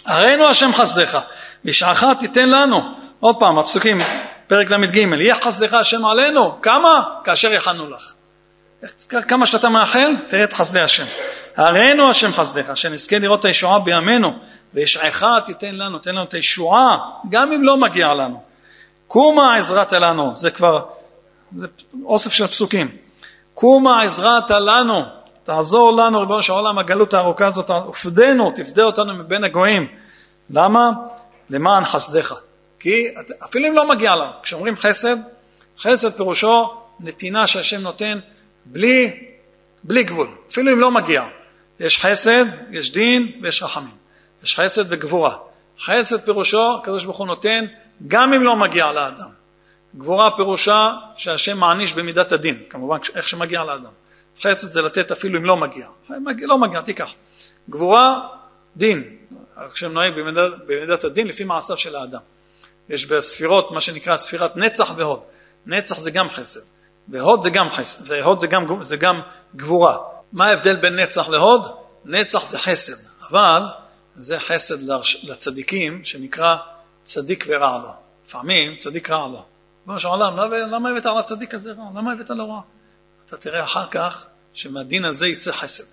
הרינו השם חסדך, בשעך תיתן לנו, עוד פעם, הפסוקים, פרק ל"ג, יהיה חסדך השם עלינו, כמה? כאשר יכנו לך. כמה שאתה מאחל, תראה את חסדי השם. הראינו השם חסדך, שנזכה לראות את הישועה בימינו, וישעך תיתן לנו, תן לנו את הישועה, גם אם לא מגיע לנו. קומה עזרת לנו, זה כבר, זה אוסף של פסוקים. קומה עזרת לנו, תעזור לנו ריבונו של העולם, הגלות הארוכה הזאת, ופדנו, תפדה אותנו מבין הגויים. למה? למען חסדך. כי אפילו אם לא מגיע לנו, כשאומרים חסד, חסד פירושו נתינה שהשם נותן בלי, בלי גבול, אפילו אם לא מגיע. יש חסד, יש דין ויש רחמים. יש חסד וגבורה. חסד פירושו, הקדוש ברוך הוא נותן גם אם לא מגיע לאדם. גבורה פירושה שהשם מעניש במידת הדין, כמובן איך שמגיע לאדם. חסד זה לתת אפילו אם לא מגיע. לא מגיע, תיקח. גבורה, דין. השם נוהג במידת, במידת הדין לפי מעשיו של האדם. יש בספירות מה שנקרא ספירת נצח והוד. נצח זה גם חסד, והוד זה גם חסד, והוד זה גם, זה גם גבורה. מה ההבדל בין נצח להוד? נצח זה חסד, אבל זה חסד לצדיקים שנקרא צדיק ורע לו. לפעמים צדיק רע לו. ריבונו של עולם, למה הבאת על הצדיק הזה רע? למה הבאת לו רע? אתה תראה אחר כך שמהדין הזה יצא חסד.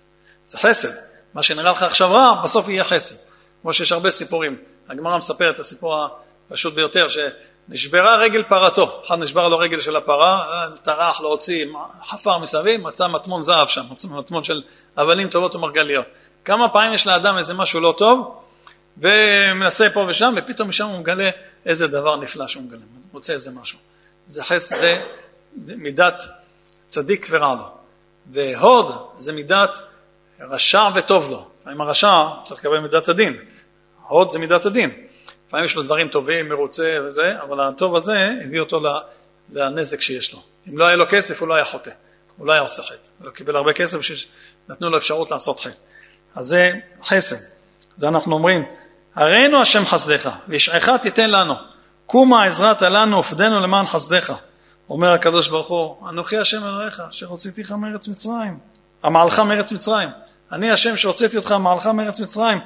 זה חסד. מה שנראה לך עכשיו רע, בסוף יהיה חסד. כמו שיש הרבה סיפורים. הגמרא מספרת את הסיפור הפשוט ביותר, שנשברה רגל פרתו. אחד נשבר לו רגל של הפרה, טרח להוציא חפר מסביב, מצא מטמון זהב שם, מצא מטמון של אבנים טובות ומרגליות. כמה פעמים יש לאדם איזה משהו לא טוב, ומנסה פה ושם, ופתאום משם הוא מגלה איזה דבר נפלא שהוא מגלה, מוצא איזה משהו. זה חסד, זה מידת צדיק ורע לו. והוד זה מידת רשע וטוב לו. לפעמים הרשע צריך לקבל מידת הדין. הוד זה מידת הדין. לפעמים יש לו דברים טובים, מרוצה וזה, אבל הטוב הזה הביא אותו לנזק שיש לו. אם לא היה לו כסף הוא לא היה חוטא, הוא לא היה עושה חטא. הוא לא קיבל הרבה כסף שנתנו לו אפשרות לעשות חטא. אז זה חסד. זה אנחנו אומרים, הראינו השם חסדך, וישעך תיתן לנו. קומה עזרת לנו ופדנו למען חסדך. אומר הקדוש ברוך הוא, אנוכי השם אלוהיך, אשר הוצאתיך מארץ מצרים. המעלך מארץ מצרים. אני השם שהוצאתי אותך מעלך מארץ מצרים.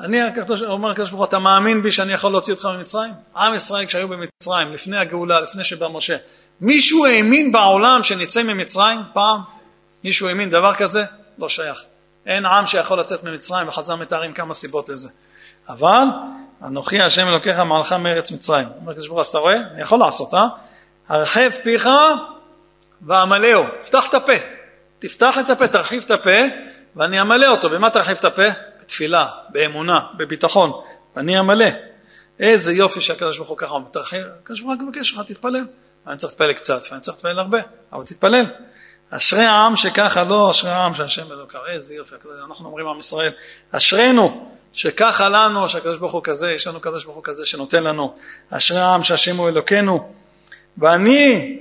אני, הקדוש, אומר הקדוש ברוך הוא, אתה מאמין בי שאני יכול להוציא אותך ממצרים? עם ישראל כשהיו במצרים, לפני הגאולה, לפני שבא משה, מישהו האמין בעולם שנצא ממצרים פעם? מישהו האמין דבר כזה? לא שייך. אין עם שיכול לצאת ממצרים, וחז"ל מתארים כמה סיבות לזה. אבל אנוכי השם אלוקיך מעלך מארץ מצרים. אומר הקדוש ברוך הוא, אז אתה רואה? אני יכול לעשות, אה? הרחב פיך ועמלאו. פתח את הפה. תפתח את הפה, תרחיב את הפה, ואני אמלא אותו. במה תרחיב את הפה? בתפילה, באמונה, בביטחון. ואני אמלא. איזה יופי שהקדוש ברוך הוא ככה אומר. תרחיב, הקדוש ברוך הוא מבקש ממך, תתפלל. אני צריך להתפלל קצת, ואני צריך להתפלל הרבה, אבל תתפלל. אשרי העם שככה לא, אשרי העם שהשם אלוקיו. איזה יופי, אנחנו אומרים עם ישראל, אשרינו שככה לנו, שהקדוש ברוך הוא כזה, יש לנו קדוש ברוך הוא כזה שנותן לנו. אשרי העם שהשם הוא אלוקינו. ואני,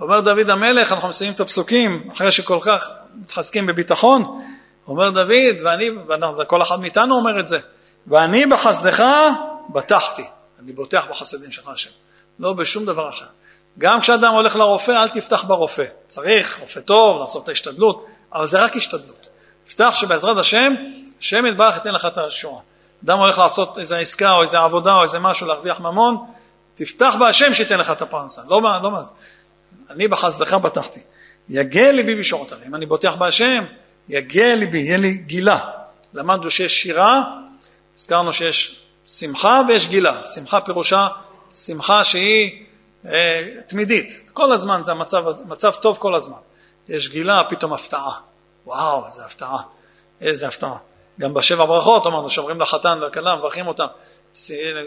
אומר דוד המלך, אנחנו מסיימים את הפסוקים, אחרי שכל כך מתחזקים בביטחון, אומר דוד, ואני, וכל אחד מאיתנו אומר את זה, ואני בחסדך בטחתי. אני בוטח בחסדים שלך השם, לא בשום דבר אחר. גם כשאדם הולך לרופא, אל תפתח ברופא. צריך רופא טוב, לעשות את ההשתדלות, אבל זה רק השתדלות. תפתח שבעזרת השם, השם יתברך ייתן לך את השואה. אדם הולך לעשות איזה עסקה או איזה עבודה או איזה משהו, להרוויח ממון, תפתח בהשם שייתן לך את הפרנסה. לא מה, לא מה. אני בחסדך בטחתי. יגע ליבי בשעותיו. אם אני בוטח בהשם, יגע ליבי, יהיה לי גילה. למדנו שיש שירה, הזכרנו שיש שמחה ויש גילה. שמחה פירושה שמחה שהיא אה, תמידית. כל הזמן זה המצב, מצב טוב כל הזמן. יש גילה, פתאום הפתעה. וואו, איזה הפתעה. איזה הפתעה. גם בשבע ברכות אמרנו, שאומרים לחתן ולכלה, מברכים אותם.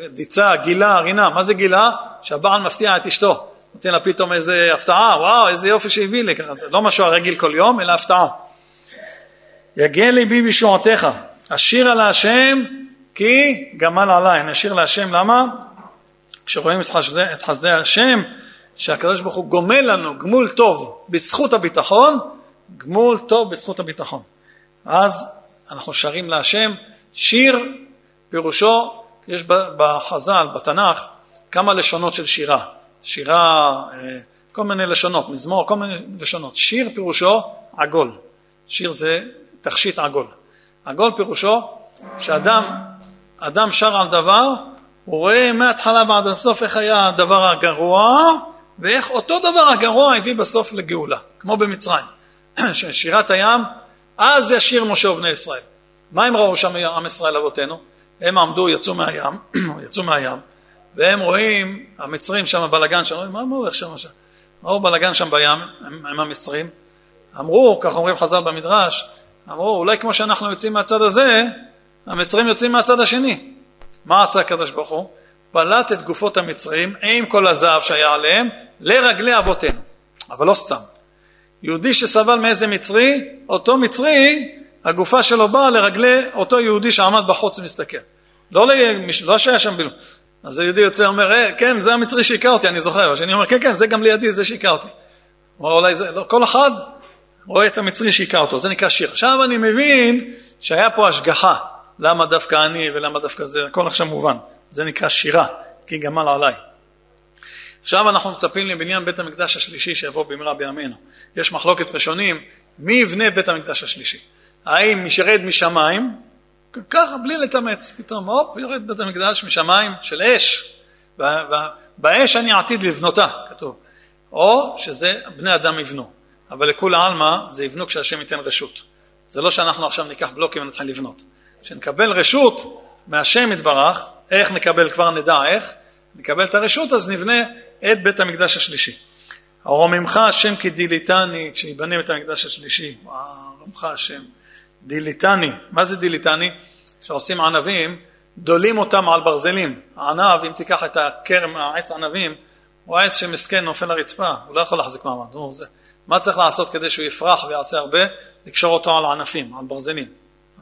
דיצה, גילה, רינה. מה זה גילה? שהבעל מפתיע את אשתו. נותן לה פתאום איזה הפתעה, וואו, איזה יופי שהביא לי. זה לא משהו הרגיל כל יום, אלא הפתעה. יגן ליבי בשועתך, אשיר על השם כי גמל עליי. אני אשיר להשם, למה? כשרואים את חסדי, את חסדי השם, שהקדוש ברוך הוא גומל לנו גמול טוב בזכות הביטחון, גמול טוב בזכות הביטחון. אז אנחנו שרים להשם, שיר פירושו, יש בחז"ל, בתנ"ך, כמה לשונות של שירה. שירה, אה, כל מיני לשונות, מזמור, כל מיני לשונות. שיר פירושו עגול. שיר זה תכשיט עגול. עגול פירושו שאדם אדם שר על דבר הוא רואה מההתחלה ועד הסוף איך היה הדבר הגרוע, ואיך אותו דבר הגרוע הביא בסוף לגאולה, כמו במצרים. שירת הים, אז ישיר משה ובני ישראל. מה הם ראו שם עם ישראל אבותינו? הם עמדו, יצאו מהים, יצאו מהים, והם רואים, המצרים שם בלגן שם, מה הולך שם שם? ראו בלגן שם בים עם, עם המצרים, אמרו, כך אומרים חז"ל במדרש, אמרו, אולי כמו שאנחנו יוצאים מהצד הזה, המצרים יוצאים מהצד השני. מה עשה הקדוש ברוך הוא? פלט את גופות המצרים עם כל הזהב שהיה עליהם לרגלי אבותינו. אבל לא סתם. יהודי שסבל מאיזה מצרי, אותו מצרי, הגופה שלו באה לרגלי אותו יהודי שעמד בחוץ ומסתכל. לא, למש... לא שהיה שם בלום. אז היהודי יוצא ואומר, אה, כן, זה המצרי שהכה אותי, אני זוכר. השני אומר, כן, כן, זה גם לידי, זה שהכה אותי. אומר, אולי זה, לא, כל אחד רואה את המצרי שהכה אותו, זה נקרא שיר. עכשיו אני מבין שהיה פה השגחה. למה דווקא אני ולמה דווקא זה, הכל עכשיו מובן. זה נקרא שירה, כי גמל עליי. עכשיו אנחנו מצפים לבניין בית המקדש השלישי שיבוא במהרה בימינו. יש מחלוקת ראשונים, מי יבנה בית המקדש השלישי? האם ישרד משמיים, ככה בלי לתאמץ, פתאום הופ, יורד בית המקדש משמיים של אש, באש אני עתיד לבנותה, כתוב, או שזה בני אדם יבנו, אבל לכולי עלמא זה יבנו כשהשם ייתן רשות. זה לא שאנחנו עכשיו ניקח בלוקים ונתחיל לבנות. כשנקבל רשות מהשם יתברך, איך נקבל, כבר נדע איך, נקבל את הרשות אז נבנה את בית המקדש השלישי. הרוממך השם כי דיליתני, כשיבנה בית המקדש השלישי, וואו, רוממך השם, דיליתני, מה זה דיליתני? כשעושים ענבים, דולים אותם על ברזלים. הענב, אם תיקח את הכרם, העץ ענבים, הוא העץ שמסכן נופל לרצפה, הוא לא יכול להחזיק מעמד. הוא, זה. מה צריך לעשות כדי שהוא יפרח ויעשה הרבה? לקשור אותו על ענפים, על ברזלים.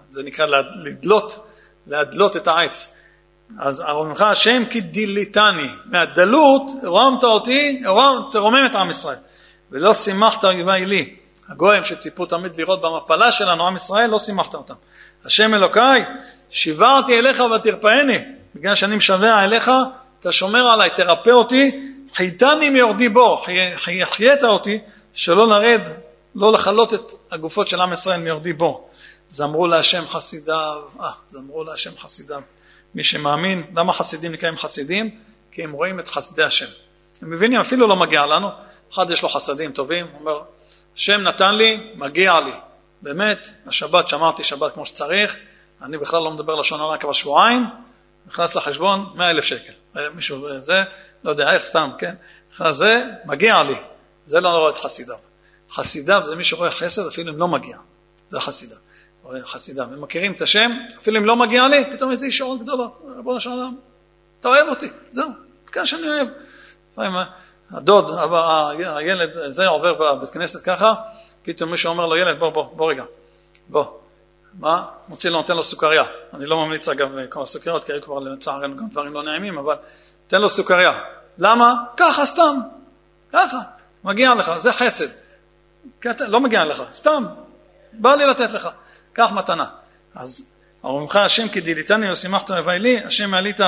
זה נקרא לדלות, להדלות את העץ. אז ארונך השם כי דיליתני, מהדלות הרמת אותי, תרומם את עם ישראל. ולא שימחת אויבי לי. הגויים שציפו תמיד לראות במפלה שלנו, עם ישראל, לא שימחת אותם. השם אלוקיי, שיברתי אליך ותרפאני. בגלל שאני משווע אליך, אתה שומר עליי, תרפא אותי, חייתני מיורדי בור, חיית אותי, שלא נרד, לא לכלות את הגופות של עם ישראל מיורדי בור. זמרו להשם חסידיו, אה, זמרו להשם חסידיו. מי שמאמין, למה חסידים נקראים חסידים? כי הם רואים את חסדי השם. הם מבינים, אפילו לא מגיע לנו. אחד יש לו חסדים טובים, הוא אומר, השם נתן לי, מגיע לי. באמת, השבת, שמרתי שבת כמו שצריך, אני בכלל לא מדבר לשון הרע כבר שבועיים, נכנס לחשבון 100 אלף שקל. אה, מישהו זה, לא יודע איך סתם, כן? נכנס זה, מגיע לי. זה לא רואה את חסידיו. חסידיו זה מי שרואה חסד אפילו אם לא מגיע. זה חסידיו. חסידם, הם מכירים את השם, אפילו אם לא מגיע לי, פתאום איזה ישורת גדולה, ריבונו של עולם, אתה אוהב אותי, זהו, כן שאני אוהב. לפעמים הדוד, הילד, זה עובר בבית כנסת ככה, פתאום מישהו אומר לו, ילד, בוא, בוא, בוא רגע, בוא. מה? מוציא לו, נותן לו סוכריה. אני לא ממליץ אגב כל הסוכריות, כי היו כבר לצערנו גם דברים לא נעימים, אבל תן לו סוכריה. למה? ככה, סתם. ככה. מגיע לך, זה חסד. לא מגיע לך, סתם. בא לי לתת לך. קח מתנה. אז ארומך השם כי דיליתני ושימחת מביא לי, השם מעלית,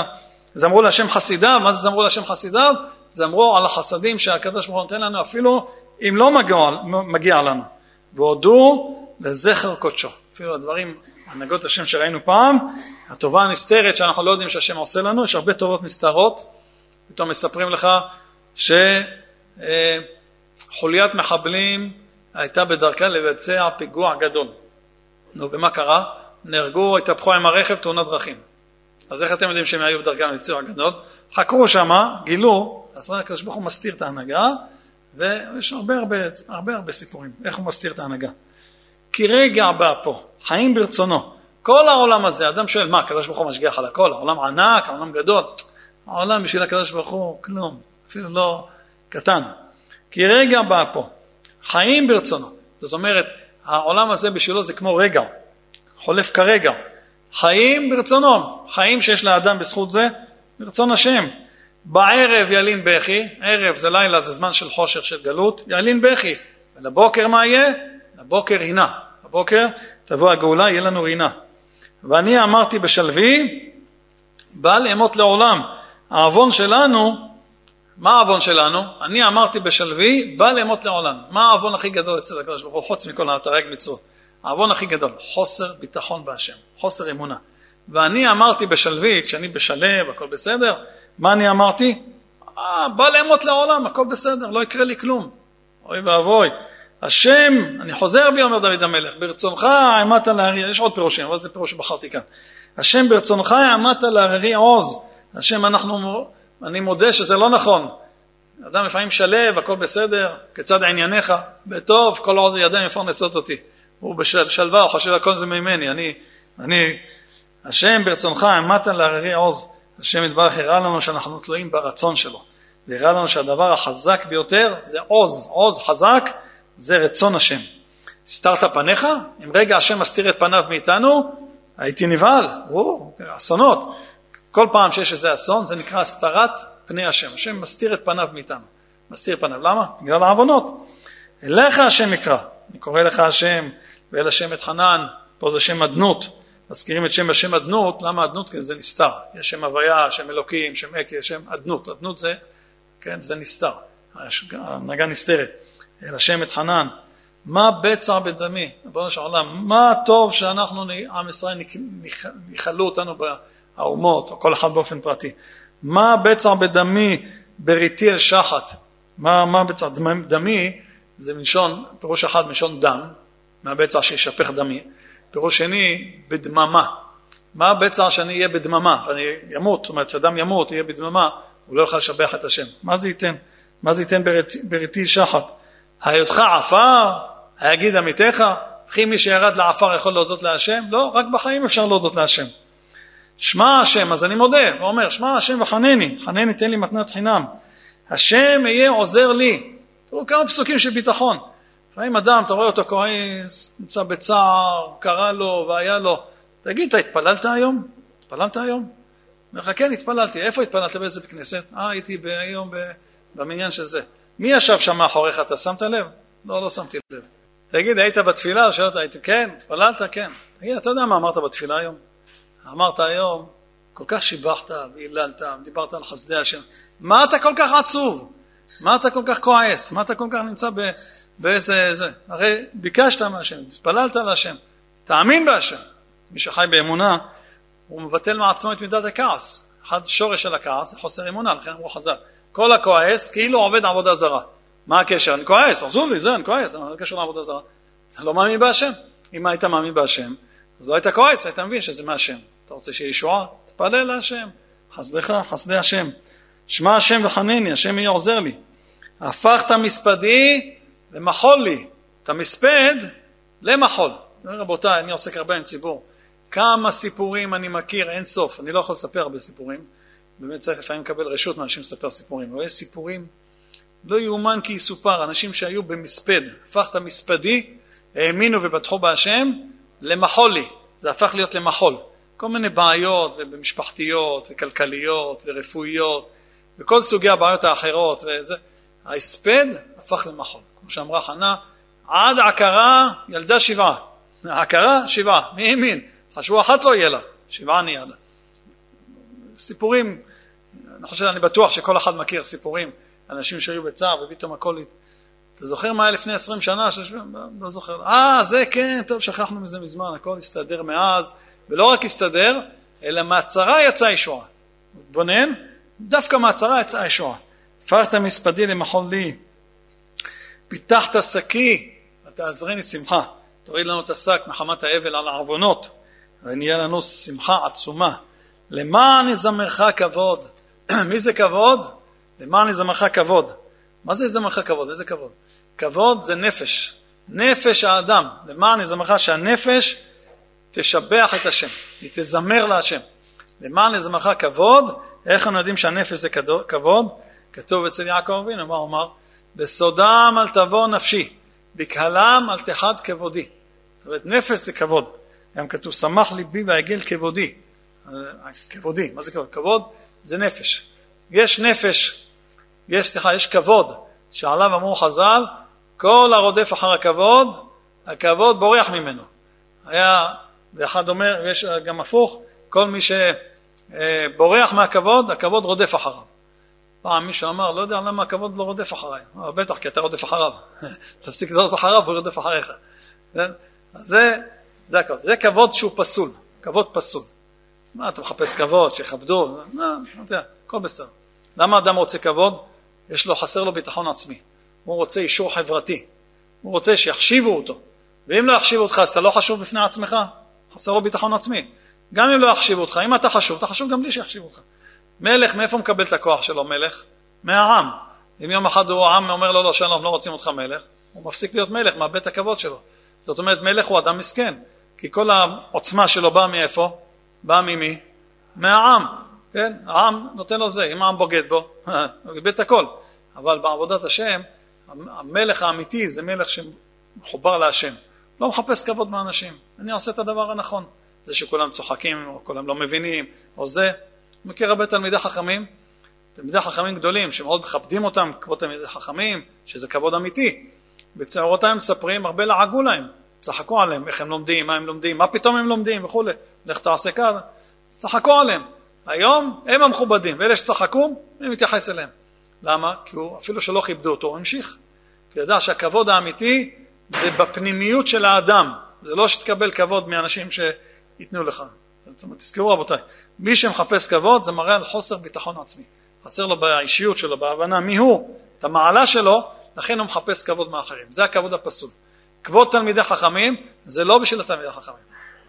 זמרו להשם חסידיו, מה זה זמרו להשם חסידיו? זמרו על החסדים שהקדוש ברוך הוא נותן לנו אפילו אם לא מגיע, מגיע לנו. והודו לזכר קודשו. אפילו הדברים, הנהגות השם שראינו פעם, הטובה הנסתרת שאנחנו לא יודעים שהשם עושה לנו, יש הרבה טובות נסתרות. פתאום מספרים לך שחוליית מחבלים הייתה בדרכה לבצע פיגוע גדול. נו, ומה קרה? נהרגו, התהפכו עם הרכב, תאונת דרכים. אז איך אתם יודעים שהם היו בדרגה לביצוע הגדול? חקרו שמה, גילו, אז רק הקדוש ברוך הוא מסתיר את ההנהגה, ויש הרבה הרבה, הרבה הרבה סיפורים, איך הוא מסתיר את ההנהגה. כי רגע בא פה, חיים ברצונו. כל העולם הזה, אדם שואל, מה, הקדוש ברוך הוא משגיח על הכל? העולם ענק, העולם גדול. העולם בשביל הקדוש ברוך הוא, כלום, אפילו לא קטן. כי רגע בא פה, חיים ברצונו. זאת אומרת, העולם הזה בשבילו זה כמו רגע, חולף כרגע. חיים ברצונו, חיים שיש לאדם בזכות זה, ברצון השם. בערב ילין בכי, ערב זה לילה, זה זמן של חושך של גלות, ילין בכי. ולבוקר מה יהיה? לבוקר רינה. בבוקר תבוא הגאולה, יהיה לנו רינה. ואני אמרתי בשלוי, בא לאמות לעולם. העוון שלנו מה העוון שלנו? אני אמרתי בשלוי, בא לאמות לעולם. מה העוון הכי גדול אצל הקדוש ברוך הוא, חוץ מכל התרג מצוות? העוון הכי גדול, חוסר ביטחון בהשם, חוסר אמונה. ואני אמרתי בשלווית, כשאני בשלב, הכל בסדר, מה אני אמרתי? אה, בא לאמות לעולם, הכל בסדר, לא יקרה לי כלום. אוי ואבוי. השם, אני חוזר בי, אומר דוד המלך, ברצונך העמדת להררי, יש עוד פירושים, אבל זה פירוש שבחרתי כאן. השם ברצונך העמדת להררי עוז. השם, אנחנו, אני מודה שזה לא נכון. אדם לפעמים שלב, הכל בסדר, כיצד ענייניך? בטוב, כל עוד ידיים מפרנסות אותי. הוא בשלווה, הוא חושב הכל זה ממני. אני, אני, השם ברצונך העמדת להררי עוז. השם יתברך הראה לנו שאנחנו תלויים ברצון שלו. והראה לנו שהדבר החזק ביותר זה עוז. עוז חזק זה רצון השם. הסתרת פניך? אם רגע השם מסתיר את פניו מאיתנו, הייתי נבהל. או, אסונות. כל פעם שיש איזה אסון, זה נקרא הסתרת פני השם. השם מסתיר את פניו מאיתנו. מסתיר פניו. למה? בגלל העוונות. אליך השם יקרא. אני קורא לך השם, ואל השם את חנן, פה זה שם אדנות. מזכירים את שם השם אדנות, למה אדנות? כי זה נסתר. יש שם הוויה, שם אלוקים, שם עקי, שם אדנות. אדנות זה, כן, זה נסתר. הנהגה נסתרת. אל השם את חנן. מה בצע בדמי, ריבונו של עולם, מה הטוב שאנחנו, עם ישראל, ניחלו אותנו באומות, או כל אחד באופן פרטי. מה בצע בדמי בריתי אל שחת? מה, מה בצע? דמי זה מלשון, פירוש אחד מלשון דם, מהבצע שישפך דמי. פירוש שני, בדממה. מה הבצע שאני אהיה בדממה, ואני אמות, זאת אומרת, כשאדם ימות, יהיה בדממה, הוא לא יוכל לשבח את השם. מה זה ייתן? מה זה ייתן בריתי שחת? היותך עפר, היגיד עמיתך, וכי מי שירד לעפר יכול להודות להשם? לא, רק בחיים אפשר להודות להשם. שמע השם, אז אני מודה, הוא אומר, שמע השם וחנני, חנני תן לי מתנת חינם. השם יהיה עוזר לי. תראו כמה פסוקים של ביטחון. לפעמים אדם, אתה רואה אותו כועס, נמצא בצער, קרה לו והיה לו. תגיד, אתה התפללת היום? התפללת היום? אומר לך, כן, התפללתי. איפה התפללת? באיזה בית כנסת? אה, הייתי היום במניין של זה. מי ישב שם מאחוריך? אתה שמת לב? לא, לא שמתי לב. תגיד, היית בתפילה? הייתי, כן, התפללת? כן. תגיד, אתה יודע מה אמרת בתפילה היום? אמרת היום, כל כך שיבחת והיללת, דיברת על חסדי השם. מה אתה כל כך עצוב? מה אתה כל כך כועס? מה אתה כל כך נמצא ב, באיזה... זה? הרי ביקשת מהשם, התפללת להשם, תאמין בהשם. מי שחי באמונה, הוא מבטל מעצמו את מידת הכעס. אחד שורש של הכעס זה חוסר אמונה, לכן אמרו חז"ל. כל הכועס כאילו עובד עבודה זרה. מה הקשר? אני כועס, עזרו לי, זה, אני כועס, מה הקשר לעבודה זרה? אתה לא מאמין בהשם. אם היית מאמין בהשם, אז לא היית כועס, היית מבין שזה מהשם. אתה רוצה שיהיה ישועה? תפלל להשם. חסדך, חסדי השם. שמע השם וחנני, השם יהיה עוזר לי. הפכת מספדי למחול לי. את המספד למחול. רבותיי, אני עוסק הרבה עם ציבור. כמה סיפורים אני מכיר, אין סוף. אני לא יכול לספר הרבה סיפורים. באמת צריך לפעמים לקבל רשות מאנשים לספר סיפורים. אבל יש סיפורים, לא יאומן כי יסופר. אנשים שהיו במספד, הפכת מספדי, האמינו ובטחו בהשם, למחול לי. זה הפך להיות למחול. כל מיני בעיות, ובמשפחתיות, וכלכליות, ורפואיות, וכל סוגי הבעיות האחרות, וזה. ההספד הפך למחול. כמו שאמרה חנה, עד עקרה ילדה שבעה. עקרה שבעה, מי האמין? חשבו אחת לא יהיה לה, שבעה נהיה לה. סיפורים, אני חושב, אני בטוח שכל אחד מכיר סיפורים, אנשים שהיו בצער ופתאום הכל... אתה זוכר מה היה לפני עשרים שנה? לא זוכר. אה, זה כן, טוב, שכחנו מזה מזמן, הכל הסתדר מאז. ולא רק הסתדר, אלא מהצרה יצאה ישועה. מתבונן, דווקא מהצרה יצאה ישועה. הפרת מספדי למחול לי, פיתחת שקי, ותעזרני שמחה. תוריד לנו את השק מחמת האבל על העוונות, ונהיה לנו שמחה עצומה. למען יזמרך כבוד. מי זה כבוד? למען יזמרך כבוד. מה זה יזמרך כבוד? איזה כבוד? כבוד זה נפש. נפש האדם. למען יזמרך שהנפש תשבח את השם, היא תזמר להשם. למען יזמרך כבוד, איך אנחנו יודעים שהנפש זה כבוד? כתוב אצל יעקב אבינו, מה הוא אמר? בסודם אל תבוא נפשי, בקהלם אל תחד כבודי. זאת אומרת, נפש זה כבוד. גם כתוב, שמח ליבי והעגל כבודי. כבודי, מה זה כבוד? כבוד זה נפש. יש נפש, יש, סליחה, יש כבוד, שעליו אמרו חז"ל, כל הרודף אחר הכבוד, הכבוד בורח ממנו. היה ואחד אומר, ויש גם הפוך, כל מי שבורח מהכבוד, הכבוד רודף אחריו. פעם מישהו אמר, לא יודע למה הכבוד לא רודף אחריי. אמר, בטח, כי אתה רודף אחריו. תפסיק לרדוף אחריו, הוא רודף אחריך. כן? זה, זה הכבוד. זה כבוד שהוא פסול, כבוד פסול. מה, אתה מחפש כבוד, שיכבדו, מה, לא יודע, הכל בסדר. למה אדם רוצה כבוד? יש לו, חסר לו ביטחון עצמי. הוא רוצה אישור חברתי. הוא רוצה שיחשיבו אותו. ואם לא יחשיבו אותך, אז אתה לא חשוב בפני עצמך? חסר לו ביטחון עצמי. גם אם לא יחשיבו אותך, אם אתה חשוב, אתה חשוב גם בלי שיחשיבו אותך. מלך, מאיפה מקבל את הכוח שלו, מלך? מהעם. אם יום אחד הוא העם אומר לו, לא, שלום, לא רוצים אותך מלך, הוא מפסיק להיות מלך, מאבד את הכבוד שלו. זאת אומרת, מלך הוא אדם מסכן, כי כל העוצמה שלו באה מאיפה? באה ממי? מהעם, כן? העם נותן לו זה, אם העם בוגד בו, הוא איבד את הכל. אבל בעבודת השם, המלך האמיתי זה מלך שמחובר להשם. לא מחפש כבוד מהאנשים, אני עושה את הדבר הנכון. זה שכולם צוחקים, או כולם לא מבינים, או זה. מכיר הרבה תלמידי חכמים, תלמידי חכמים גדולים, שמאוד מכבדים אותם, כבוד תלמידי חכמים, שזה כבוד אמיתי. בצערותיהם מספרים, הרבה לעגו להם, צחקו עליהם, איך הם לומדים, מה הם לומדים, מה פתאום הם לומדים וכולי, לך תעשה ככה, צחקו עליהם. היום הם המכובדים, ואלה שצחקו, אני מתייחס אליהם. למה? כי הוא, אפילו שלא כיבדו אותו, הוא המשיך. כי הוא ידע שהכבוד האמיתי זה בפנימיות של האדם, זה לא שתקבל כבוד מאנשים שייתנו לך. זאת אומרת, תזכרו רבותיי, מי שמחפש כבוד זה מראה על חוסר ביטחון עצמי. חסר לו באישיות שלו, בהבנה מי הוא, את המעלה שלו, לכן הוא מחפש כבוד מאחרים. זה הכבוד הפסול. כבוד תלמידי חכמים זה לא בשביל התלמידי חכמים.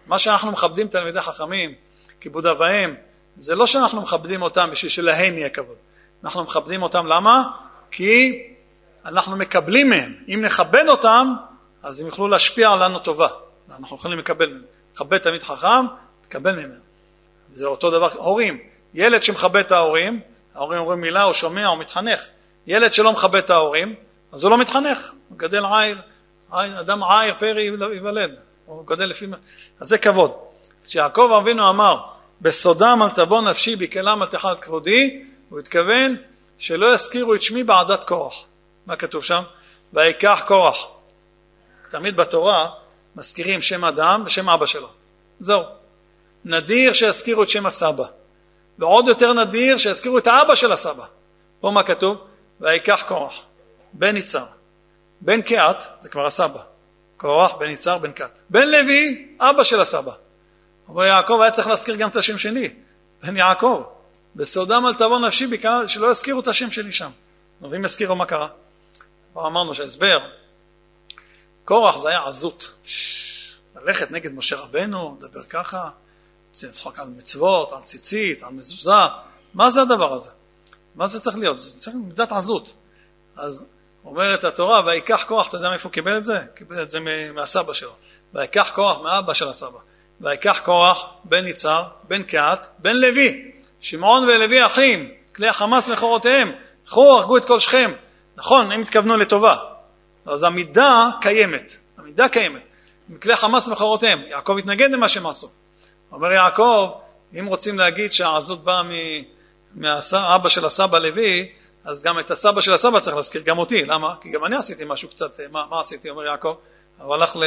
מה שאנחנו מכבדים תלמידי חכמים, כיבוד אב ואם, זה לא שאנחנו מכבדים אותם בשביל שלהם יהיה כבוד. אנחנו מכבדים אותם, למה? כי אנחנו מקבלים מהם. אם נכבד אותם, אז הם יוכלו להשפיע עלינו טובה. אנחנו יכולים לקבל מהם. לכבד תלמיד חכם, תקבל ממנו. זה אותו דבר, הורים. ילד שמכבד את ההורים, ההורים אומרים מילה, הוא שומע, הוא מתחנך. ילד שלא מכבד את ההורים, אז הוא לא מתחנך, הוא גדל עיר, אדם עיר פרי ייוולד, הוא גדל לפי... אז זה כבוד. כשיעקב אבינו אמר, בסודם אל תבוא נפשי בקלם אל תחת כבודי, הוא התכוון שלא יזכירו את שמי בעדת קורח. מה כתוב שם? ויקח קורח. תמיד בתורה מזכירים שם אדם ושם אבא שלו. זהו. נדיר שיזכירו את שם הסבא. ועוד יותר נדיר שיזכירו את האבא של הסבא. פה מה כתוב? ויקח קורח, בן יצהר. בן קהת, זה כבר הסבא. קורח, בן יצהר, בן קהת. בן לוי, אבא של הסבא. אבל יעקב היה צריך להזכיר גם את השם שלי, בן יעקב. בסודם אל תבוא נפשי שלא יזכירו את השם שלי שם. ואם יזכירו מה קרה? כבר אמרנו שההסבר, קורח זה היה עזות. ללכת נגד משה רבנו, לדבר ככה, לצחוק על מצוות, על ציצית, על מזוזה, מה זה הדבר הזה? מה זה צריך להיות? זה צריך מידת עזות. אז אומרת התורה, ויקח כוח, אתה יודע מאיפה הוא קיבל את זה? קיבל את זה מהסבא שלו. ויקח כוח מאבא של הסבא. ויקח כוח בן יצהר, בן קהת, בן לוי. שמעון ולוי אחים, כלי החמאס מכורותיהם. לכו, הרגו את כל שכם. נכון, הם התכוונו לטובה. אז המידה קיימת. המידה קיימת. כלי חמאס מכורותיהם. יעקב התנגד למה שהם עשו. אומר יעקב, אם רוצים להגיד שהעזות באה מאבא של הסבא לוי, אז גם את הסבא של הסבא צריך להזכיר, גם אותי, למה? כי גם אני עשיתי משהו קצת, מה, מה עשיתי, אומר יעקב? הוא הלך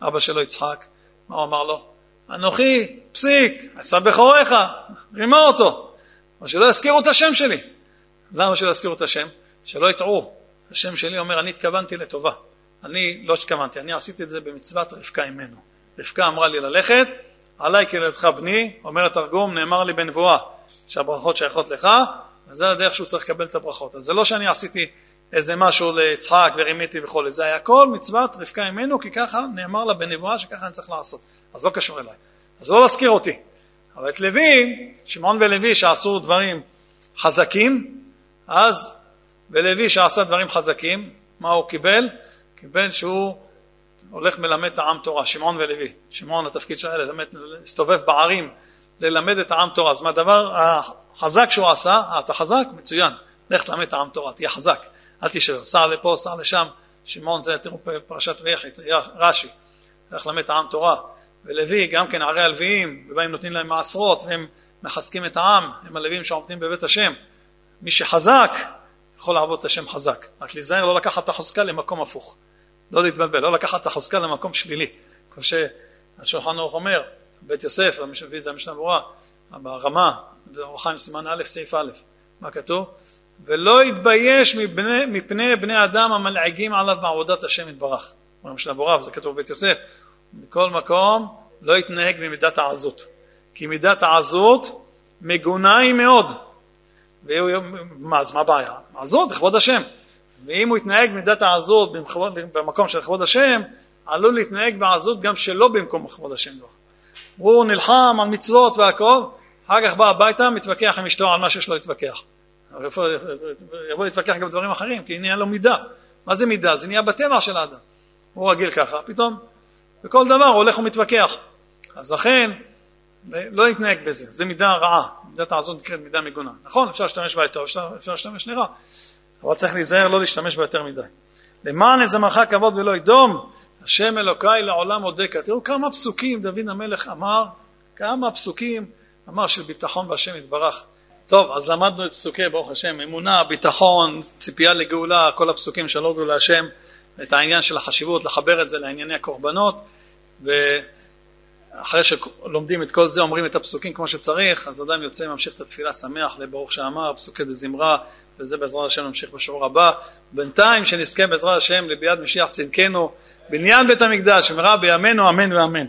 לאבא שלו יצחק, מה הוא אמר לו? אנוכי, פסיק, עשה בכוריך, רימה אותו. או שלא יזכירו את השם שלי. למה שלא יזכירו את השם? שלא יטעו. השם שלי אומר, אני התכוונתי לטובה. אני לא התכוונתי, אני עשיתי את זה במצוות רבקה אימנו. רבקה אמרה לי ללכת, עליי כילדך בני, אומר התרגום, נאמר לי בנבואה שהברכות שייכות לך, וזה הדרך שהוא צריך לקבל את הברכות. אז זה לא שאני עשיתי איזה משהו ליצחק ורימיתי וכולי, זה היה כל מצוות רבקה ממנו, כי ככה נאמר לה בנבואה שככה אני צריך לעשות. אז לא קשור אליי. אז לא להזכיר אותי. אבל את לוי, שמעון ולוי שעשו דברים חזקים, אז ולוי שעשה דברים חזקים, מה הוא קיבל? קיבל שהוא הולך מלמד את העם תורה, שמעון ולוי. שמעון התפקיד שלו ללמד, להסתובב בערים, ללמד את העם תורה. אז מהדבר החזק שהוא עשה, אה, אתה חזק? מצוין. לך תלמד את העם תורה, תהיה חזק. אל תשאר, סע לפה, סע לשם. שמעון זה, תראו פרשת ויחי, רש"י. לך ללמד את העם תורה. ולוי, גם כן ערי הלוויים, ובהם נותנים להם מעשרות, והם מחזקים את העם, הם הלוויים שעומדים בבית השם. מי שחזק, יכול לעבוד את השם חזק. רק להיזהר לא לקחת את החוזקה למקום הפוך. לא להתבלבל, לא לקחת את החוזקה למקום שלילי. כמו שהשולחן ערוך אומר, בית יוסף, מביא את זה המשנה ברורה, ברמה, אור חיים סימן א', סעיף א', מה כתוב? ולא יתבייש מפני, מפני בני אדם המלעיגים עליו בעבודת השם יתברך. אומר המשנה ברורה, וזה כתוב בבית יוסף, מכל מקום לא יתנהג במידת העזות. כי מידת העזות מגונה היא מאוד. מה, אז מה הבעיה? עזות לכבוד השם. ואם הוא יתנהג מידת העזות במקום של כבוד השם, עלול להתנהג בעזות גם שלא במקום כבוד השם. הוא נלחם על מצוות והכל, אחר כך בא הביתה, מתווכח עם אשתו על מה שיש לו להתווכח. יבוא להתווכח גם דברים אחרים, כי נהיה לו מידה. מה זה מידה? זה נהיה בטבע של האדם. הוא רגיל ככה, פתאום בכל דבר הוא הולך ומתווכח. אז לכן, לא להתנהג בזה, זה מידה רעה, מידת העזות נקראת מידה מגונה. נכון, אפשר להשתמש בה טוב, אפשר, אפשר להשתמש לרע, אבל צריך להיזהר לא להשתמש בה יותר מדי. למען יזמרך כבוד ולא ידום, השם אלוקיי לעולם אודקה. תראו כמה פסוקים דוד המלך אמר, כמה פסוקים אמר של ביטחון בהשם יתברך. טוב, אז למדנו את פסוקי ברוך השם, אמונה, ביטחון, ציפייה לגאולה, כל הפסוקים של הודו להשם, את העניין של החשיבות, לחבר את זה לענייני הקורבנות, ואחרי שלומדים את כל זה, אומרים את הפסוקים כמו שצריך, אז אדם יוצא, ממשיך את התפילה שמח לברוך שאמר, פסוקי דזמרה, וזה בעזרת השם נמשיך בשיעור הבא. בינתיים שנזכה בעזרת השם לביאת משיח צדקנו, בניין בית המקדש, במהרה בימינו אמן ואמן.